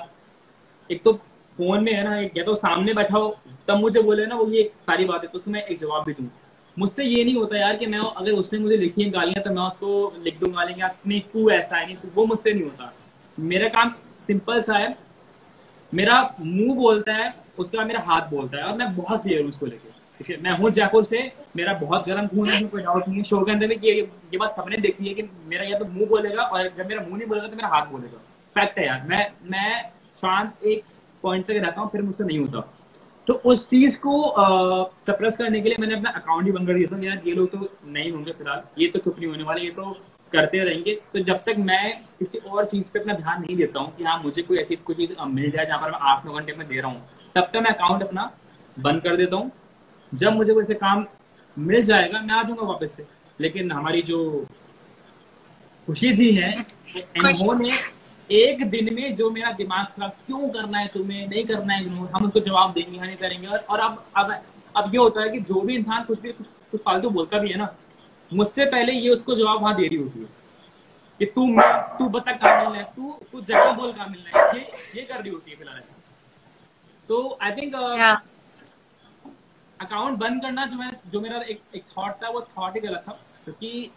एक तो फ़ोन में है ना एक या तो सामने बैठा हो तब मुझे बोले ना वो ये सारी बात है तो उसको मैं एक जवाब भी दूँ। मुझसे ये नहीं होता यार कि मैं अगर उसने मुझे लिखी है गालियाँ तो मैं उसको लिख दूँगा लेकिन तू ऐसा है नहीं तू वो मुझसे नहीं होता। मेरा काम सिंपल सा है। मेरा मुँह बोलता है उसका मेरा हाथ बोलता है और मैं बहुत क्लियर उसको लेके। ठीक है? मैं हूँ जयपुर से मेरा बहुत गर्म खून है कोई डाउट नहीं है। शो के अंदर भी ये, ये बस सबने देखी है कि मेरा या तो मुँह बोलेगा और जब मेरा मुँह नहीं बोलेगा तो मेरा हाथ बोलेगा। फैक्ट है यार मैं मैं शांत एक पॉइंट तक रहता हूँ फिर मुझसे नहीं होता। तो उस चीज़ को सप्रेस करने के लिए मैंने अपना अकाउंट ही बंद कर दिया था। यार ये लोग तो नहीं होंगे फ़िलहाल। ये तो चुप नहीं होने वाले ये तो करते रहेंगे। तो जब तक मैं किसी और चीज़ पे अपना ध्यान नहीं देता हूँ कि हाँ मुझे कोई ऐसी कोई चीज़ मिल जाए जहाँ पर मैं आठ नौ घंटे में दे रहा हूँ तब तक मैं अकाउंट अपना बंद कर देता हूँ। जब मुझे कोई काम मिल जाएगा मैं आ जाऊँगा वापस से। लेकिन हमारी जो खुशी जी है इन्होंने एक दिन में जो मेरा दिमाग खराब क्यों करना है तुम्हें नहीं करना है इग्नोर हम उसको जवाब देंगे नहीं करेंगे। और, और अब अब अब ये होता है कि जो भी इंसान कुछ भी कुछ, कुछ फालतू बोलता भी है ना मुझसे पहले ये उसको जवाब वहाँ दे रही होती है। कि तू तू बता कहा मिलना है तू तू जगह बोल कहाँ मिलना है ये ये कर रही होती है फ़िलहाल ऐसा। तो आई थिंक अकाउंट बंद करना जो मैं जो मेरा एक एक थॉट था वो थॉट ही गलत था क्योंकि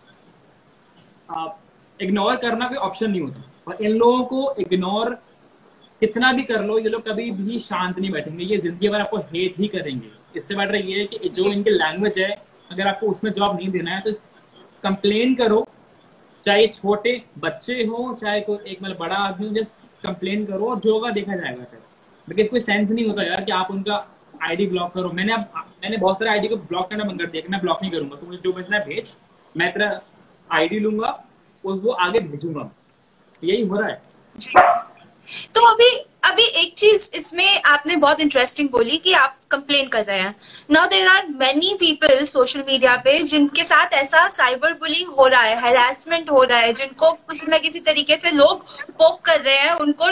इग्नोर करना कोई ऑप्शन नहीं होता। और इन लोगों को इग्नोर कितना भी कर लो ये लोग कभी भी शांत नहीं बैठेंगे। ये ज़िंदगी भर आपको हेट ही करेंगे। इससे बेटर ये है कि जो इनकी लैंग्वेज है अगर आपको उसमें जवाब नहीं देना है तो कंप्लेन करो। चाहे छोटे बच्चे हो चाहे कोई एक मतलब बड़ा आदमी हो जस्ट कंप्लेन करो और जो होगा देखा जाएगा फिर। बिकॉज़ कोई सेंस नहीं होता यार कि आप उनका आईडी ब्लॉक करो। मैंने अब मैंने बहुत सारे आईडी को ब्लॉक करना बंद कर दिया मैं ब्लॉक नहीं करूँगा। तो मुझे जो भेजना है भेज मैं तेरा आईडी लूँगा और वो आगे भेजूँगा। यही हो रहा है। तो अभी अभी एक चीज़ इसमें आपने बहुत इंटरेस्टिंग बोली कि आप कंप्लेन कर रहे हैं। Now there are many people social media पे जिनके साथ ऐसा साइबर बुलिंग हो रहा है हेरासमेंट हो रहा है, जिनको किसी ना किसी तरीके से लोग पोक कर रहे हैं, उनको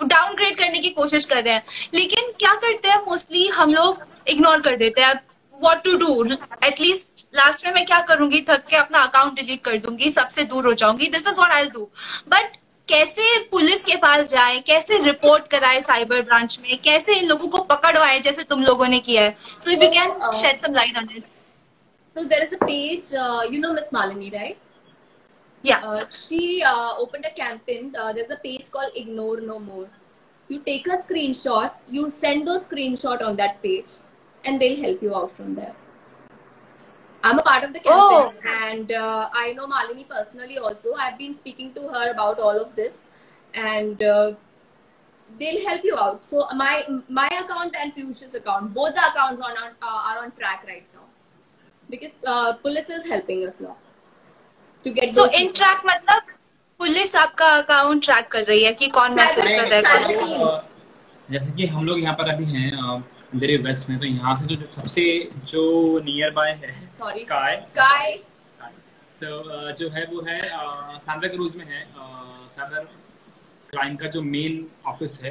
डाउनग्रेड करने की कोशिश कर रहे हैं। लेकिन क्या करते हैं? मोस्टली हम लोग इग्नोर कर देते हैं। What to do at least last में मैं क्या करूँगी थक के अपना अकाउंट डिलीट कर दूँगी सबसे दूर हो जाऊँगी this is what I do but कैसे पुलिस के पास जाए कैसे रिपोर्ट कराए साइबर ब्रांच में कैसे इन लोगों को पकड़वाए जैसे तुम लोगों ने किया है so if you can shed some light on it So there is a page, uh, you know Miss Malini, right? या Uh, she uh, opened a campaign. Uh, there's a page called Ignore No More. You take a screenshot, you send those screenshot on that page, and they'll help you out from there. I'm a part of the campaign, and uh, I know Malini personally also. I've been speaking to her about all of this, and uh, they'll help you out. So my my account and Piyush's account, both the accounts are on uh, are on track right now because uh, police is helping us now to get. So those in people. Track मतलब police आपका account track कर रही है कि कौन message कर रहा है कौन नहीं। जैसे कि हम लोग यहाँ पर अभी हैं दिल्ली वेस्ट में तो यहाँ से जो, जो सबसे जो नियर बाय है Sorry. Sky Sky. सो जो है वो है सांता क्रूज में है साइबर क्राइम का जो मेन ऑफ़िस है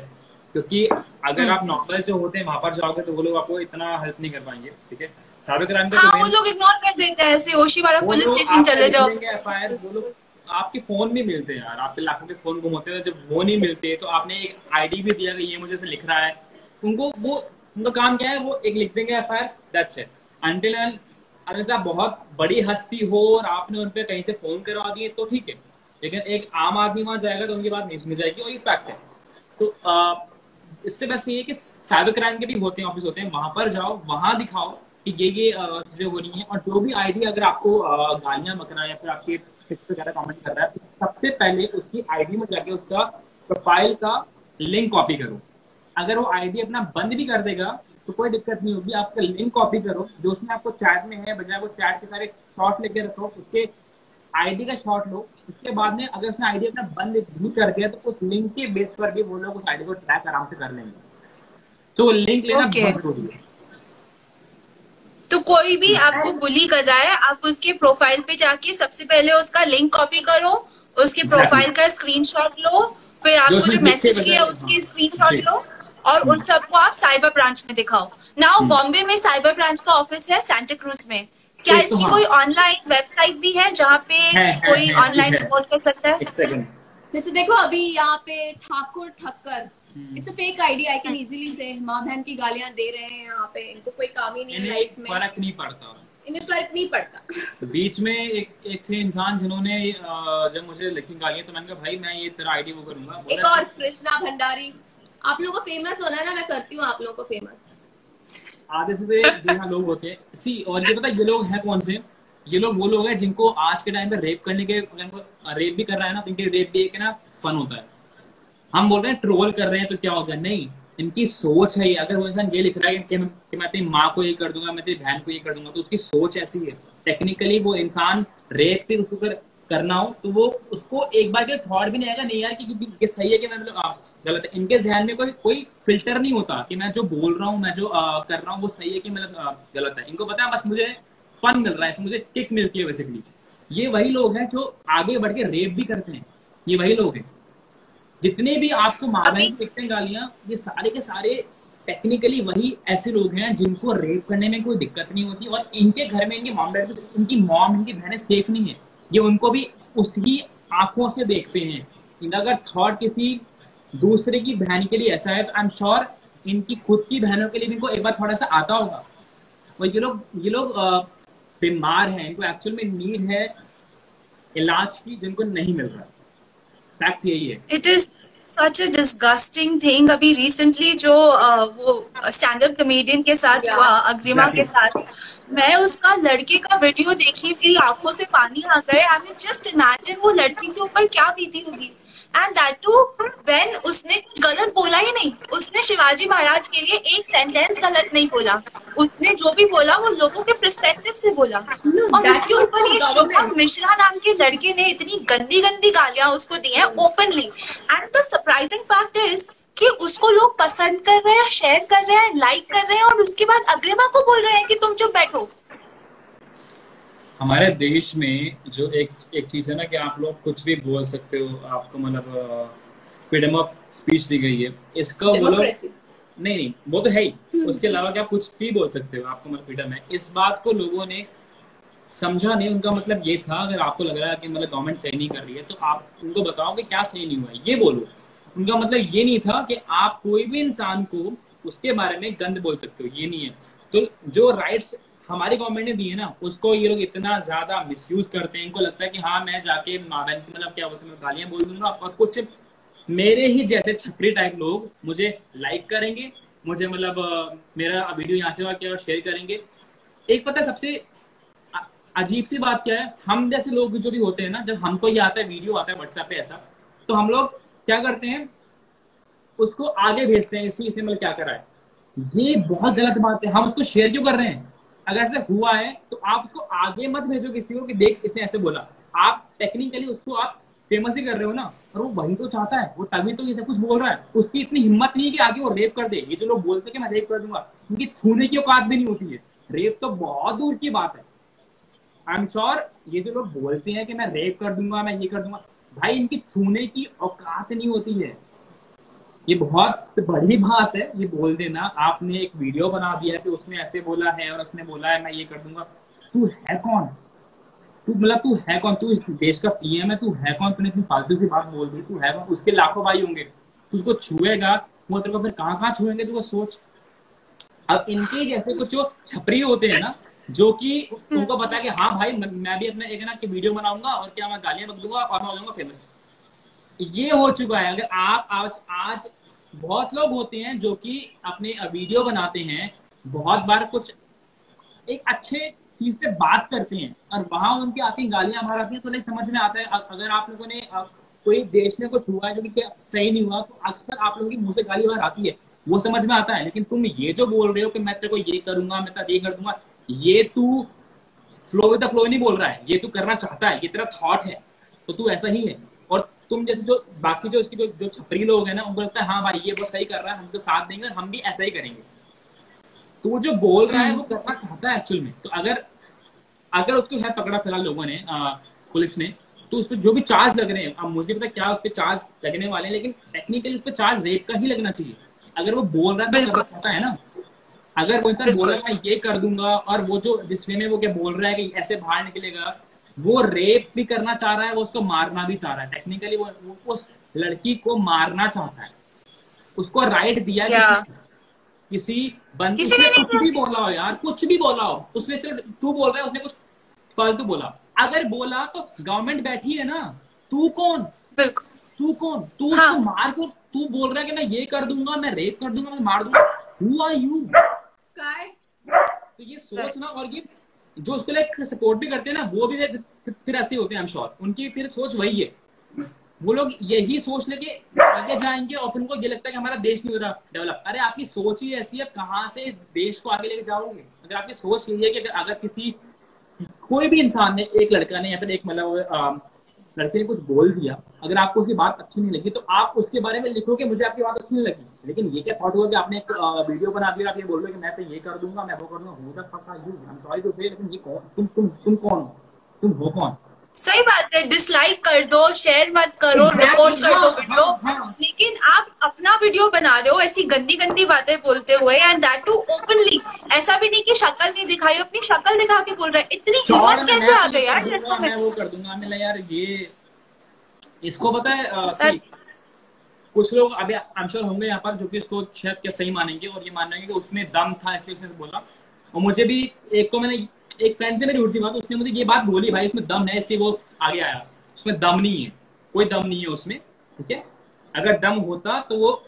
क्योंकि अगर आप नॉर्मल जो होते हैं वहाँ पर जाओगे तो वो लोग आपको इतना हेल्प नहीं कर पाएँगे ठीक है साइबर क्राइम का हाँ वो लोग इग्नोर कर देते हैं ऐसे ओशीवाड़ा पुलिस स्टेशन चले जाओ लिख वो लोग आपके फ़ोन नहीं मिलते यार आपके लाखों के फ़ोन गुम होते हैं जब वो नहीं मिलते तो आपने एक आईडी भी दिया कि ये मुझे से लिख रहा है उनको वो उनका काम क्या है, वो एक लिख देंगे F I R that's it अगर आप बहुत बड़ी हस्ती हो और आपने उन पर कहीं से फ़ोन करवा दिए तो ठीक है. लेकिन एक आम आदमी वहाँ जाएगा तो उनकी बात नहीं सुनी जाएगी, और ये फैक्ट है. तो इससे बस ये कि साइबर क्राइम के भी होते हैं ऑफ़िस होते हैं, वहाँ पर जाओ, वहाँ दिखाओ कि ये ये चीज़ें हो रही हैं, और जो भी आईडी अगर आपको गालियाँ है या फिर आपके वगैरह कमेंट कर रहा है तो सबसे पहले उसकी आईडी में जाके उसका प्रोफ़ाइल का लिंक कॉपी करो. अगर वो आईडी अपना बंद भी कर देगा तो कोई दिक्कत नहीं होगी। आपका लिंक कॉपी करो जो उसमें आपको चैट में है बजाय वो चैट के सारे शॉट लेके रखो उसके आईडी का शॉर्ट लो। उसके बाद में अगर उसने आईडी अपना बंद भी कर दिया तो उस लिंक के बेस पर भी वो लोग उस आईडी को ट्रैक आराम से कर लेंगे। तो लिंक लेना Okay. बहुत ज़रूरी है। तो कोई भी आपको बुली कर रहा है आप उसके प्रोफ़ाइल पे जाके सबसे पहले उसका लिंक कॉपी करो उसके प्रोफ़ाइल का स्क्रीनशॉट लो फिर आपको उसने जो मैसेज किया उसके। स्क्रीनशॉट लो। और उन सबको आप साइबर ब्रांच में दिखाओ। नाउ बॉम्बे में साइबर ब्रांच का ऑफ़िस है सेंटा क्रूज में। क्या तो इसकी हाँ। कोई ऑनलाइन वेबसाइट भी है जहाँ पे है, है, कोई ऑनलाइन रिपोर्ट कर सकता है? जैसे देखो अभी यहाँ पे Thakur Thakkar. It's a fake ID I can easily से माँ बहन की गालियाँ दे रहे हैं यहाँ पे। इनको कोई काम ही नहीं है लाइफ में फ़र्क नहीं पड़ता। इन्हें फ़र्क नहीं पड़ता। तो बीच में एक एक थे इंसान जिन्होंने जब मुझे लिखी गालियाँ तो मैंने कहा भाई मैं ये तेरा आईडी वो करूँगा। एक और कृष्णा भंडारी। आप लोगों को फ़ेमस होना है ना मैं करती हूँ आप लोगों को फ़ेमस आधे से देखा लोग होते हैं। सी और ये पता ये लोग हैं कौन से? ये लोग वो लोग हैं जिनको आज के टाइम पे रेप करने के रेप भी कर रहा है ना तो इनके रेप भी एक ना फन होता है। हम बोल रहे हैं ट्रोल कर रहे हैं तो क्या होगा? नहीं। इनकी सोच है ये। अगर वो इंसान ये लिख रहा है कि कि मैं तेरी माँ को ये कर दूँगा मैं तेरी बहन को ये कर दूँगा तो उसकी सोच ऐसी है। टेक्निकली वो इंसान रेप भी उसको कर, करना हो तो वो उसको एक बार के थॉट भी नहीं आएगा नहीं यार कि ये सही है कि मैं मतलब गलत है। इनके जहन में कोई कोई फ़िल्टर नहीं होता कि मैं जो बोल रहा हूँ मैं जो आ, कर रहा हूँ वो सही है कि मतलब गलत है। इनको पता है बस मुझे फन मिल रहा है मुझे किक मिलती है बेसिकली ये वही लोग हैं जो आगे बढ़ के रेप भी करते हैं। ये वही लोग हैं। जितने भी आपको मारने दिखते हैं गालियाँ ये सारे के सारे टेक्निकली वही ऐसे लोग हैं जिनको रेप करने में कोई दिक्कत नहीं होती और इनके घर में इनके मॉम डैड इनकी मॉम इनकी बहनें सेफ़ नहीं है। ये उनको भी उसी आँखों से देखते हैं। अगर थॉट किसी दूसरे की बहन के लिए ऐसा है तो आई एम श्योर इनकी खुद की बहनों के लिए भी इनको एक बार थोड़ा सा आता होगा। और ये लोग ये लोग बीमार हैं इनको एक्चुअल में नीड है इलाज की जिनको नहीं मिल रहा। फैक्ट यही है। It is such a disgusting thing अभी रिसेंटली जो uh, वो स्टैंड अप कॉमेडियन के साथ Yeah. हुआ अग्रिमा के साथ मैं उसका लड़के का वीडियो देखी मेरी आँखों से पानी आ गए आई मीन जस्ट इमेजिन वो लड़की के ऊपर क्या बीती होगी। एंड दैट टू व्हेन उसने कुछ गलत बोला ही नहीं उसने शिवाजी महाराज के लिए एक सेंटेंस गलत नहीं बोला। उसने जो भी बोला वो लोगों के पर्सपेक्टिव से बोला। No, और उसके ऊपर ये शुभम मिश्रा नाम के लड़के ने इतनी गंदी गंदी गालियाँ उसको दी हैं openly and the surprising fact is कि उसको लोग पसंद कर रहे हैं शेयर कर रहे हैं लाइक कर रहे हैं और उसके बाद अग्रिमा को बोल रहे हैं कि तुम चुप बैठो। हमारे देश में जो एक एक चीज़ है ना कि आप लोग कुछ भी बोल सकते हो आपको मतलब फ्रीडम ऑफ़ स्पीच दी गई है। इसका वो लोग नहीं नहीं वो तो है ही। उसके अलावा क्या कुछ भी बोल सकते हो आपको मतलब फ्रीडम है। इस बात को लोगों ने समझा नहीं उनका मतलब ये था अगर आपको लग रहा है कि मतलब गवर्नमेंट सही नहीं कर रही है तो आप उनको बताओ कि क्या सही नहीं हुआ है। ये बोलो। उनका मतलब ये नहीं था कि आप कोई भी इंसान को उसके बारे में गंद बोल सकते हो ये नहीं है। तो जो राइट्स हमारी गवर्नमेंट ने दी है ना, उसको ये लोग इतना ज़्यादा मिसयूज करते हैं, इनको लगता है कि हाँ मैं जाके माँ की मतलब क्या बोलते हैं गालियाँ बोल दूँगा और कुछ मेरे ही जैसे छपरी टाइप लोग मुझे लाइक करेंगे, मुझे मतलब मेरा वीडियो यहाँ से क्या शेयर करेंगे। एक पता है सबसे अजीब सी बात क्या है, हम जैसे लोग जो भी होते हैं ना, जब हमको ये आता है वीडियो आता है व्हाट्सएप पे ऐसा तो हम लोग क्या करते हैं, उसको आगे भेजते हैं, इसी इसने मतलब क्या करा है। ये बहुत गलत बात है, हम उसको शेयर क्यों कर रहे हैं? अगर ऐसा हुआ है तो आप उसको आगे मत भेजो किसी को कि देख, इसने ऐसे बोला। आप टेक्निकली उसको आप फ़ेमस ही कर रहे हो ना और वो वही तो चाहता है। वो तभी तो ये सब कुछ बोल रहा है। उसकी इतनी हिम्मत नहीं है कि आगे वो रेप कर दे। ये जो लोग बोलते हैं कि मैं रेप कर दूँगा, उनकी छूने की औकात भी नहीं होती है। रेप तो बहुत दूर की बात है। आई एम श्योर ये जो लोग बोलते हैं कि मैं रेप कर दूँगा, मैं ये कर दूँगा, भाई इनकी छूने की औकात नहीं होती है। ये बहुत बड़ी बात है, ये बोल देना। आपने एक वीडियो बना दिया कि उसने ऐसे बोला है और उसने बोला है, मैं ये कर दूँगा। तू है कौन? तू मतलब तू है कौन? तू इस देश का पीएम है, तू है कौन? तूने इतनी फालतू सी बात बोल दी, तू है कौन? उसके लाखों भाई होंगे। तू उसको छुएगा, वो तेरे को फिर कहाँ कहाँ छुएँगे, तू सोच। अब इनके जैसे कुछ जो छपरी होते हैं ना, जो कि उनको पता है कि हाँ भाई, मैं भी अपना एक ना कि वीडियो बनाऊँगा और क्या मैं गालियाँ बक दूँगा और मैं हो जाऊँगा फ़ेमस ये हो चुका है। अगर आप आज आज बहुत लोग होते हैं जो कि अपने वीडियो बनाते हैं, बहुत बार कुछ एक अच्छे चीज़ पे बात करते हैं और वहाँ उनकी आती गालियाँ मार आती हैं तो नहीं समझ में आता है अगर आप लोगों ने कोई देश में कुछ हुआ है जो कि सही नहीं हुआ तो अक्सर आप लोगों की मुँह से गाली बार आती है, वो समझ में आता है, लेकिन तुम ये जो बोल रहे हो कि मैं तेरे को ये करूँगा, मैं तेरा ये कर दूँगा, ये तू फ्लो विद द फ्लो नहीं बोल रहा है, ये तू करना चाहता है, ये तेरा थॉट है तो तू ऐसा ही है। तुम जैसे जो बाकी जो इसकी जो जो छपरी लोग हैं ना उनको लगता है हाँ भाई ये बहुत सही कर रहा है हम तो साथ देंगे हम भी ऐसा ही करेंगे। तो वो जो बोल रहा है वो करना चाहता है एक्चुअल में। तो अगर अगर उसको है पकड़ा फ़िलहाल लोगों ने आ, पुलिस ने तो उस पर जो भी चार्ज लग रहे हैं अब मुझे पता क्या उस पर चार्ज लगने वाले हैं लेकिन टेक्निकली उस पर चार्ज रेप का ही लगना चाहिए। अगर वो बोल रहा है तो चाहता है ना। अगर कोई इंसान बोल रहा है मैं ये कर दूँगा और वो जो जिसमें में वो क्या बोल रहा है कि ऐसे बाहर निकलेगा वो रेप भी करना चाह रहा है वो उसको मारना भी चाह रहा है। टेक्निकली वो, वो उस लड़की को मारना चाहता है। उसको राइट दिया किसी, किसी बंद उसने कुछ भी बोला? हो यार कुछ भी बोला हो। उसने चलो तू बोल रहा है उसने कुछ फालतू बोला। अगर बोला तो गवर्नमेंट बैठी है ना तू कौन? तू कौन? तू हाँ. मार को तू बोल रहा है कि मैं ये कर दूँगा मैं रेप कर दूँगा मैं मार दूँगा। हु आर यू तो ये सोच ना और ये जो उसको लाइक सपोर्ट भी करते हैं ना, वो भी फिर ऐसे होते हैं श्योर उनकी फिर सोच वही है। वो लोग यही सोच लेके आगे जाएँगे और उनको ये लगता है कि हमारा देश नहीं हो रहा डेवलप अरे, आपकी सोच ही ऐसी है, कहाँ से देश को आगे लेके जाओगे? अगर आपकी सोच यही है कि अगर किसी, कोई भी इंसान ने, एक लड़का ने या फिर एक मतलब लड़के ने कुछ बोल दिया अगर आपको उसकी बात अच्छी नहीं लगी तो आप उसके बारे में लिखोगे मुझे आपकी बात अच्छी नहीं लगी। लेकिन ये क्या थॉट हुआ कि आपने एक वीडियो बना दिया आप ये बोल रहे कि मैं तो ये कर दूँगा मैं वो कर दूँगा हूँ सॉरी तो सही लेकिन ये कौन तुम तुम तुम कौन तुम हो कौन? सही बात है डिसलाइक कर दो शेयर मत करो रिपोर्ट कर दो वीडियो हाँ, हाँ. लेकिन आप अपना वीडियो बना रहे हो ऐसी गंदी गंदी बातें बोलते हुए एंड दैट टू ओपनली ऐसा भी नहीं कि शक्ल नहीं दिखाई अपनी शक्ल दिखा के बोल रहे हैं। इतनी हिम्मत कैसे आ गई यार मैं वो कर दूँगा मैं यार ये इसको पता है कुछ लोग अभी आई श्योर होंगे यहाँ पर जो कि इसको शायद क्या सही मानेंगे और ये मानेंगे कि उसमें दम था इसलिए उसने बोला। और मुझे भी एक तो मैंने एक फ्रेंड से मेरी उड़ती बात उसने मुझे ये बात बोली भाई इसमें दम है इसलिए वो आगे आया। उसमें दम नहीं है कोई दम नहीं है उसमें ठीक है? अगर दम होता तो वो,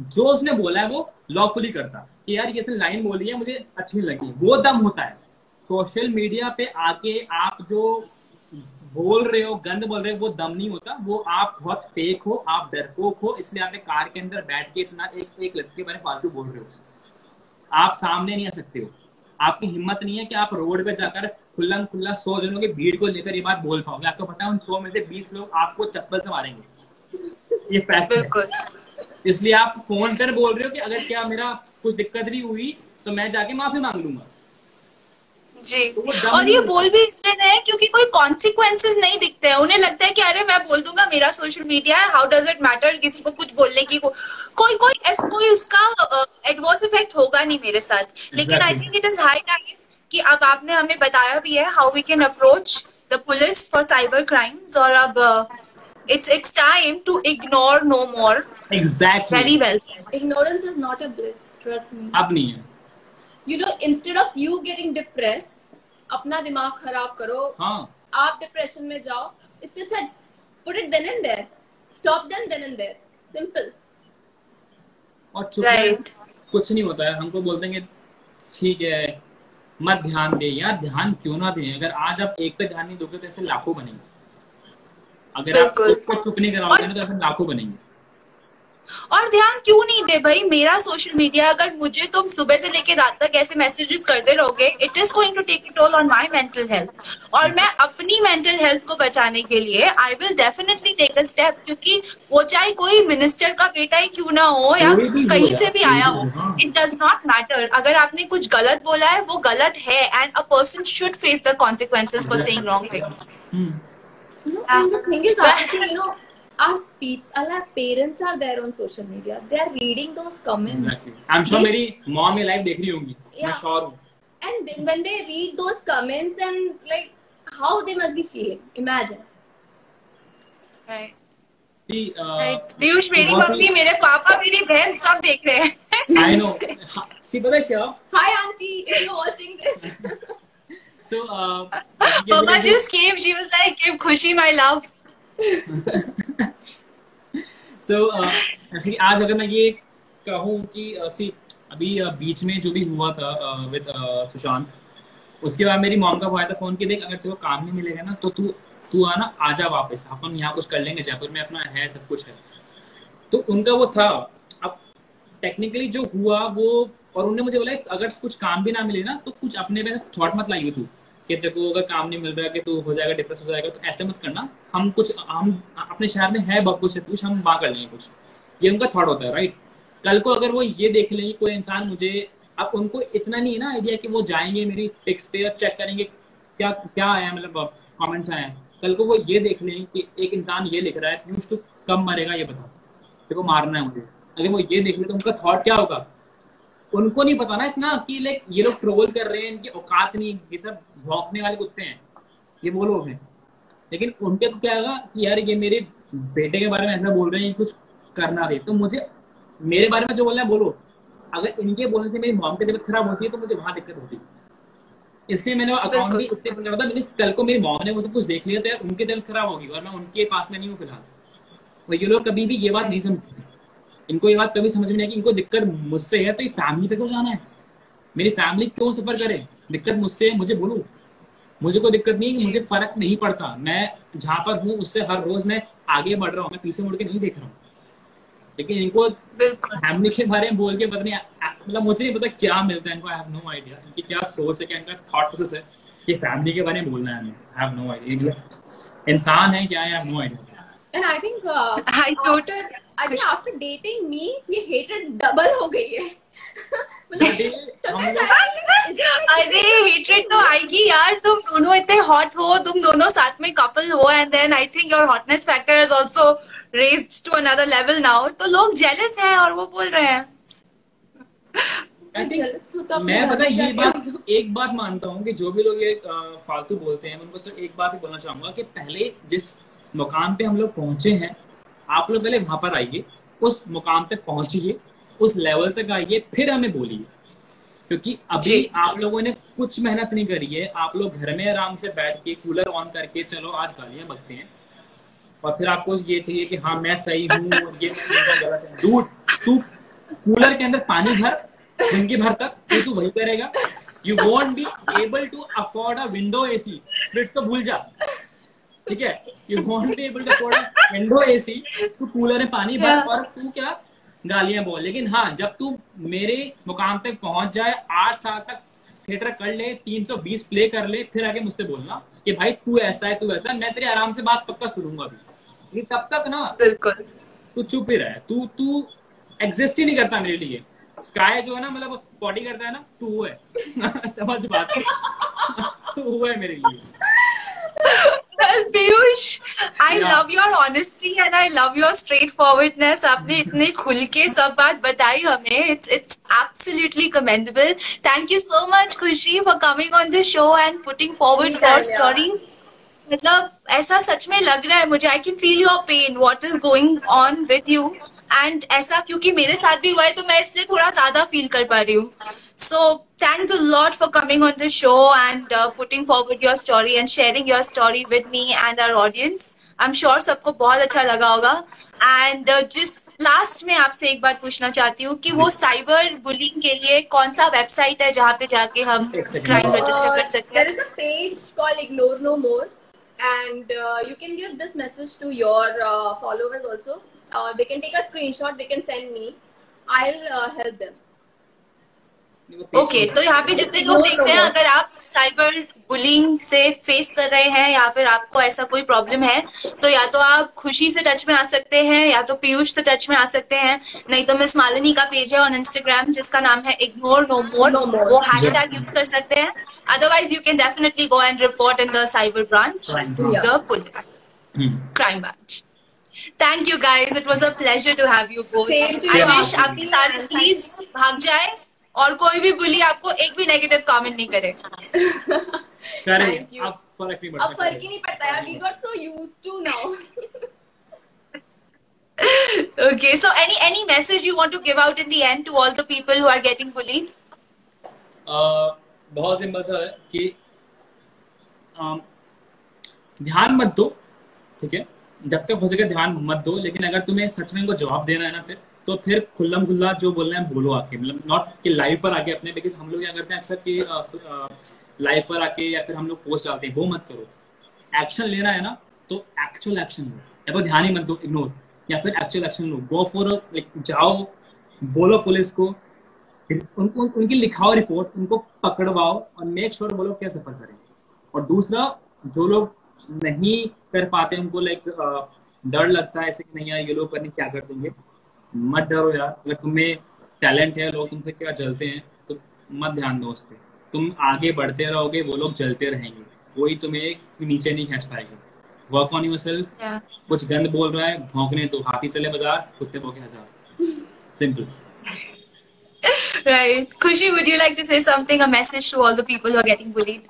जो उसने बोला है वो लॉफुली करता। कि यार, ये लाइन बोली है, मुझे अच्छी लगी। वो दम होता है। सोशल मीडिया पे आके आप जो बोल रहे हो, गंद बोल रहे हो, वो दम नहीं होता। वो आप बहुत फेक हो, आप डरपोक हो, इसलिए आपने कार के अंदर बैठ के इतना एक एक लड़के बारे फालतू बोल रहे हो। आप सामने नहीं आ सकते हो। आपकी हिम्मत नहीं है कि आप रोड पे जाकर खुल्ला खुल्ला सौ जनों की भीड़ को लेकर ये बात बोल पाओगे। आपको पता है, उन सौ में से बीस लोग आपको चप्पल से मारेंगे। ये फैक्ट है। इसलिए आप फ़ोन कर बोल रहे हो कि अगर क्या मेरा कुछ दिक्कत नहीं हुई तो मैं जाके माफ़ी मांग लूँगा। जी। तो और ये बोल भी इसलिए रहे क्योंकि कोई कॉन्सिक्वेंसेज नहीं दिखते हैं। उन्हें लगता है कि अरे मैं बोल दूँगा मेरा सोशल मीडिया है हाउ डज इट मैटर किसी को कुछ बोलने की? को, कोई कोई कोई उसका एडवर्स uh, इफ़ेक्ट होगा नहीं मेरे साथ। लेकिन I think it is high time कि अब आपने हमें बताया भी है how we can approach the police for cyber crimes और अब it's it's time to ignore no more. Exactly. Very well ignorance is not a bliss trust me. अब नहीं है। You know instead of you getting depressed अपना दिमाग खराब करो। हाँ. आप डिप्रेशन में जाओ। इससे अच्छा put it then and there stop then then and there simple और चुप right. कुछ नहीं होता है। हमको बोलते हैं ठीक है मत ध्यान दे। यार ध्यान क्यों ना दें? अगर आज आप एक पे ध्यान नहीं दोगे तो ऐसे लाखों बनेंगे। अगर आप खुद को चुप नहीं कराओगे ना तो ऐसे लाखों बनेंगे। और ध्यान क्यों नहीं दे भाई? मेरा सोशल मीडिया अगर मुझे तुम सुबह से लेकर रात तक ऐसे मैसेजेस करते रहोगे it is going to take toll on my mental health और मैं अपनी मेंटल हेल्थ को बचाने के लिए I will definitely take a step क्योंकि वो चाहे कोई मिनिस्टर का बेटा ही क्यों ना हो या कहीं से भी आया हाँ। इट डज नॉट मैटर अगर आपने कुछ गलत बोला है वो गलत है and a person should face the consequences for saying wrong things No, and the thing is, Aarti, you know, our speak, our parents are there on social media. They are reading those comments. I am sure They- मेरी mom ये live देख रही होंगी मैं Yeah. हूँ And then when they read those comments and like how they must be feeling, imagine. See, uh, Piyush मेरी mummy मेरे पापा मेरी बहन सब देख रहे हैं I know. सी पता है क्या Hi, auntie, if you're watching this. So Mama just came. She was like, "Give Khushi my love." सो ऐसे आज अगर मैं ये कहूँ कि सी अभी uh, बीच में जो भी हुआ था विद सुशांत उसके बाद मेरी मॉम का वो आया था फ़ोन की देख अगर तेरे को काम नहीं मिलेगा ना तो तू तू आना आजा वापस अपन यहाँ कुछ कर लेंगे जयपुर में अपना है सब कुछ है तो उनका वो था अब टेक्निकली जो हुआ वो और उन्होंने मुझे बोला अगर कुछ काम भी ना मिले ना तो कुछ अपने पे थॉट मत लाइए तू, कि को अगर काम नहीं मिल रहा, कि तू हो जाएगा डिप्रेस हो जाएगा तो ऐसे मत करना। हम कुछ, हम अपने शहर में है बहुत कुछ कुछ हम वहाँ कर लेंगे कुछ। ये उनका थॉट होता है राइट कल को अगर वो ये देख लेंगे कोई इंसान मुझे, अब उनको इतना नहीं है ना आइडिया कि वो जाएँगे मेरी पिक्स पे और चेक करेंगे क्या क्या आया मतलब कमेंट्स आए। कल को वो ये देख लें कि एक इंसान ये लिख रहा है पीयूष तू कब मरेगा, ये बता। को मारना है मुझे। अगर वो ये देख ले तो उनका थॉट क्या होगा? उनको नहीं पता ना इतना कि लाइक ये लोग ट्रोल कर रहे हैं इनकी औकात नहीं ये सब भौंकने वाले कुत्ते हैं। ये वो लोग हैं। लेकिन उनके तो क्या होगा कि यार ये मेरे बेटे के बारे में ऐसा बोल रहे हैं कुछ करना दे तो मुझे मेरे बारे में जो बोलना है बोलो। अगर इनके बोलने से मेरी मॉम की तबियत खराब होती है तो मुझे वहाँ दिक्कत होती। है इसलिए मैंने अकाउंट भी। इसलिए बंद कर दिया कल को मेरी मॉम ने वो सब कुछ देख लिया तो यार उनकी तबीयत खराब होगी और मैं उनके पास में नहीं हूँ फ़िलहाल। और ये लोग कभी भी ये बात नहीं समझते इनको ये बात कभी समझ में नहीं कि इनको दिक्कत मुझसे है तो ये फैमिली पे क्यों जाना है? मेरी फैमिली क्यों सफ़र करे? दिक्कत मुझसे है मुझे बोलो। मुझे कोई दिक्कत नहीं है कि मुझे फ़र्क नहीं पड़ता। मैं जहाँ पर हूँ उससे हर रोज मैं आगे बढ़ रहा हूँ मैं पीछे मुड़ के नहीं देख रहा हूँ। लेकिन इनको फैमिली के बारे में बोल के पता नहीं मतलब मुझे नहीं पता क्या मिलता है इनको आई हैव नो आइडिया इनकी क्या सोच है क्या इनका थॉट प्रोसेस है कि फैमिली के बारे में बोलना है हमें। आई हैव नो आइडिया इंसान है क्या I have no idea And I think uh, I don't- after I think after dating me, ये hated double हो गई है. मतलब अरे हेट्रेड तो आएगी यार तुम दोनों इतने हॉट हो तुम दोनों साथ में कपल हो and then I think your hotness factor is also raised to another level now तो लोग जेलस हैं और वो बोल रहे हैं। I think jealous हो तो मैं पता में ये बात एक बात मानता हूँ कि जो भी लोग ये फालतू बोलते हैं मैं उनको सिर्फ़ एक बात ही बोलना चाहूँगा कि पहले जिस मुकाम पे हम लोग पहुँचे हैं। आप लोग पहले वहाँ पर आइए उस मुकाम तक पहुंचिए उस लेवल तक आइए फिर हमें बोलिए। क्योंकि अभी आप लोगों ने कुछ मेहनत नहीं करी है। आप लोग घर में आराम से बैठ के कूलर ऑन करके चलो आज गालियाँ बकते हैं। और फिर आपको ये चाहिए कि हाँ मैं सही हूँ ये गलत है। डूड तू कूलर के अंदर पानी भर ज़िंदगी भर तक तो तू वही करेगा। You won't be able to afford a window AC split तो भूल जा। ठीक है? You won't be able to afford window AC तू कूलर में पानी भर Yeah. और तू क्या गालियाँ बोल? लेकिन हाँ जब तू मेरे मुकाम तक पहुँच जाए आठ साल तक थिएटर कर ले 320 प्ले कर ले फिर आगे मुझसे बोलना कि भाई तू ऐसा है तू ऐसा है मैं तेरी आराम से बात पक्का सुनूँगा अभी। तब तक ना बिल्कुल। तू चुप ही रहे। तू तू एग्जिस्ट ही नहीं करता मेरे लिए। स्काई जो है ना मतलब बॉडी करता है ना तू वो है। समझ बात? तू वो है मेरे लिए। पीयूष आपने इतने खुल के सब बात बताई हमें. It's it's absolutely commendable thank you so much Khushi for coming on the show and putting forward your story मतलब ऐसा सच में लग रहा है मुझे. I can feel your pain what is going on with you and ऐसा क्योंकि मेरे साथ भी हुआ है तो मैं इसलिए थोड़ा ज़्यादा फील कर पा रही हूँ. So thanks a lot for coming on the show and putting forward your story and sharing your story with me and our audience I am sure सबको बहुत अच्छा लगा होगा। एंड जिस लास्ट में आपसे एक बात पूछना चाहती हूँ कि वो साइबर बुलिंग के लिए कौन सा वेबसाइट है जहाँ पे जाके हम एक second. क्राइम रजिस्टर कर Uh, सकते there हैं is a page called Ignore No More, and uh, you can give this message to your uh, followers also. uh, they can take a screenshot they can send me i'll uh, help them okay okay, तो यहाँ पे जितने लोग देख रहे हैं अगर आप साइबर बुलिंग से फेस कर रहे हैं या फिर आपको ऐसा कोई प्रॉब्लम है तो या तो आप खुशी से टच में आ सकते हैं या तो पीयूष से टच में आ सकते हैं। नहीं तो मिस मालिनी का पेज है ऑन इंस्टाग्राम जिसका नाम है इग्नोर नो मोर वो हैशटैग यूज़ कर सकते हैं। Otherwise you can definitely go and report in the cyber branch to the police crime branch thank you guys it was a pleasure to have you both I wish आपकी सारी please भाग जाए। और कोई भी बुली आपको एक भी नेगेटिव कमेंट नहीं करे। अब फ़र्क नहीं पड़ता। अब फ़र्क ही नहीं पड़ता यार we got so used to now okay so any any message you want to give out in the end to all the people who are getting bullied? Uh, बहुत सिंपल सा है कि um, ध्यान मत दो ठीक है? जब तक हो सके ध्यान मत दो लेकिन अगर तुम्हें सच में इनको जवाब देना है ना फिर तो फिर खुल्लम खुल्ला जो बोल रहे हैं बोलो आके। मतलब नॉट कि लाइव पर आके अपने बिकॉज़ हम लोग क्या करते हैं अक्सर कि लाइव पर आके या फिर हम लोग पोस्ट डालते हैं, वो मत करो। एक्शन लेना है ना तो एक्चुअल एक्शन लो। या फिर ध्यान ही मत दो इग्नोर या फिर एक्चुअल एक्शन लो। गो फॉर लाइक जाओ, बोलो पुलिस को। उनको उनकी लिखाओ रिपोर्ट उनको पकड़वाओ और मेक श्योर लोग क्या सफ़र करें। और दूसरा, जो लोग नहीं कर पाते, उनको लाइक डर लगता है ऐसे कि नहीं यार, ये लोग करने क्या कर देंगे। मत डरो यार। अगर तुम्हें टैलेंट है लोग तुमसे क्या जलते हैं तो मत ध्यान दो उस पर तुम आगे बढ़ते रहोगे वो लोग जलते रहेंगे। कोई तुम्हें नीचे नहीं खींच पाएगा। वर्क ऑन यूर सेल्फ कुछ गंद बोल रहा है भौंकने तो हाथी चले बाज़ार कुत्ते भौंके हज़ार। Simple right. khushi would you like to say something? A message to all the people who are getting bullied?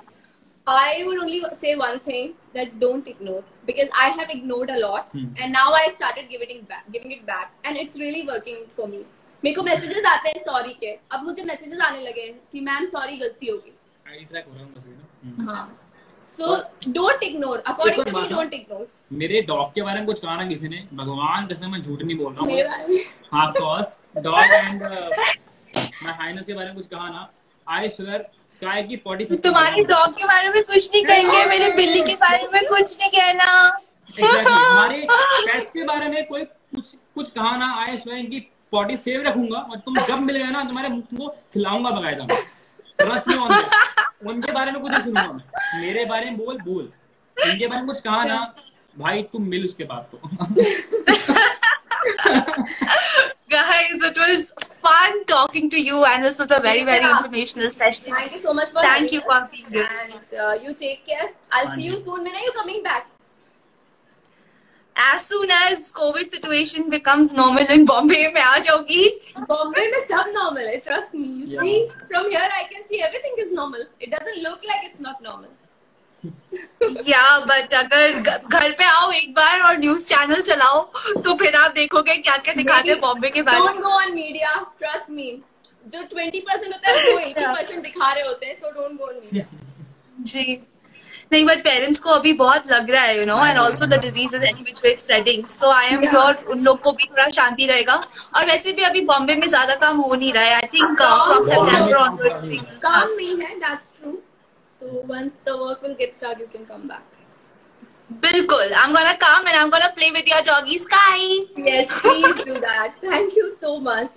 I would only say one thing that don't ignore because I have ignored a lot hmm. and now I started giving it back, giving it back and it's really working for me. मेरे को messages आते हैं sorry के अब मुझे messages आने लगे कि मैम सॉरी गलती होगी हाँ so don't ignore according to me don't ignore मेरे डॉग के बारे में कुछ कहा ना किसी ने भगवान कसम मैं झूठ नहीं बोल रहा हूँ हाँ of dog and my highness के बारे में कुछ कहा ना आई स्वेयर स्काई की पॉटी तुम्हारे डॉग के बारे में कुछ नहीं कहेंगे मेरे बिल्ली के बारे में कुछ नहीं कहना। हमारे पेट्स के बारे में कोई कुछ कुछ कहा ना आए स्वयं इनकी पॉटी सेव रखूँगा और तुम जब मिलेगा ना तुम्हारे तुमको खिलाऊँगा बकायदा ट्रस्ट में उनके बारे में कुछ नहीं सुनूँगा मेरे बारे में बोल बोल। उनके बारे में कुछ कहा ना भाई तुम मिल उसके बाद तो। Guys, it was fun talking to you, and this was a very, very informational session. Thank you so much for Thank you for being here. And uh, you take care. I'll see you soon. When are you coming back? As soon as COVID situation becomes normal in Bombay, मैं आ जाऊंगी. Bombay में सब normal है. Trust me. You yeah. see, from here I can see everything is normal. It doesn't look like it's not normal. या but अगर घर पे आओ एक बार और न्यूज़ चैनल चलाओ तो फिर आप देखोगे क्या क्या दिखाते हैं बॉम्बे के बारे में go on media trust me जो 20% होता है वो 80% दिखा रहे होते हैं so don't go on media जी। नहीं बट पेरेंट्स को अभी बहुत लग रहा है you know and also the disease is any which way spreading so I am sure उन लोग को भी थोड़ा शांति रहेगा। और वैसे भी अभी बॉम्बे में ज़्यादा काम हो नहीं रहा है I think from September onwards काम नहीं है that's true So once the work will get started, you can come back. Bilkul. I'm gonna come and I'm gonna play with your doggy Sky. Yes, please do that. Thank you so much.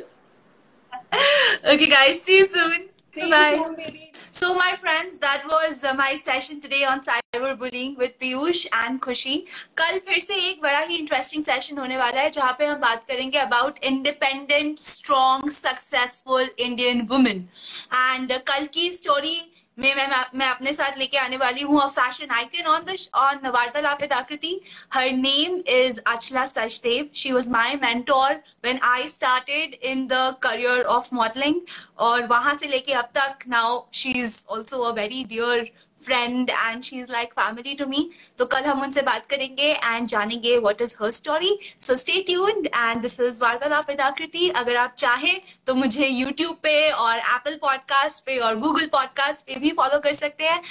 okay, guys. See you soon. See Bye. you soon, baby. So, my friends, that was uh, my session today on cyberbullying with Piyush and Khushi. कल फिर से एक बड़ा ही interesting session होने वाला है जहाँ पे हम बात करेंगे about independent strong successful Indian women and कल की स्टोरी मैं मैं मैं अपने साथ लेके आने वाली हूँ fashion icon on the on Vartalaap with Aakriti her name is Achala Sachdev she was my mentor when I started in the career of modelling और वहाँ से लेके अब तक now she is also a very dear friend and she is like family to me तो कल हम उनसे बात करेंगे एंड जानेंगे what is her story so stay tuned and this is Vartalaap Aakriti अगर आप चाहें तो मुझे यूट्यूब पे और एप्पल पॉडकास्ट पे और गूगल पॉडकास्ट पे भी फॉलो कर सकते हैं.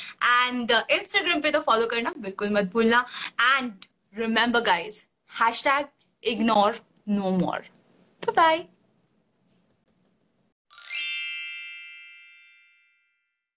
एंड इंस्टाग्राम uh, पे तो फॉलो करना बिल्कुल मत भूलना. And remember guys hashtag ignore no more bye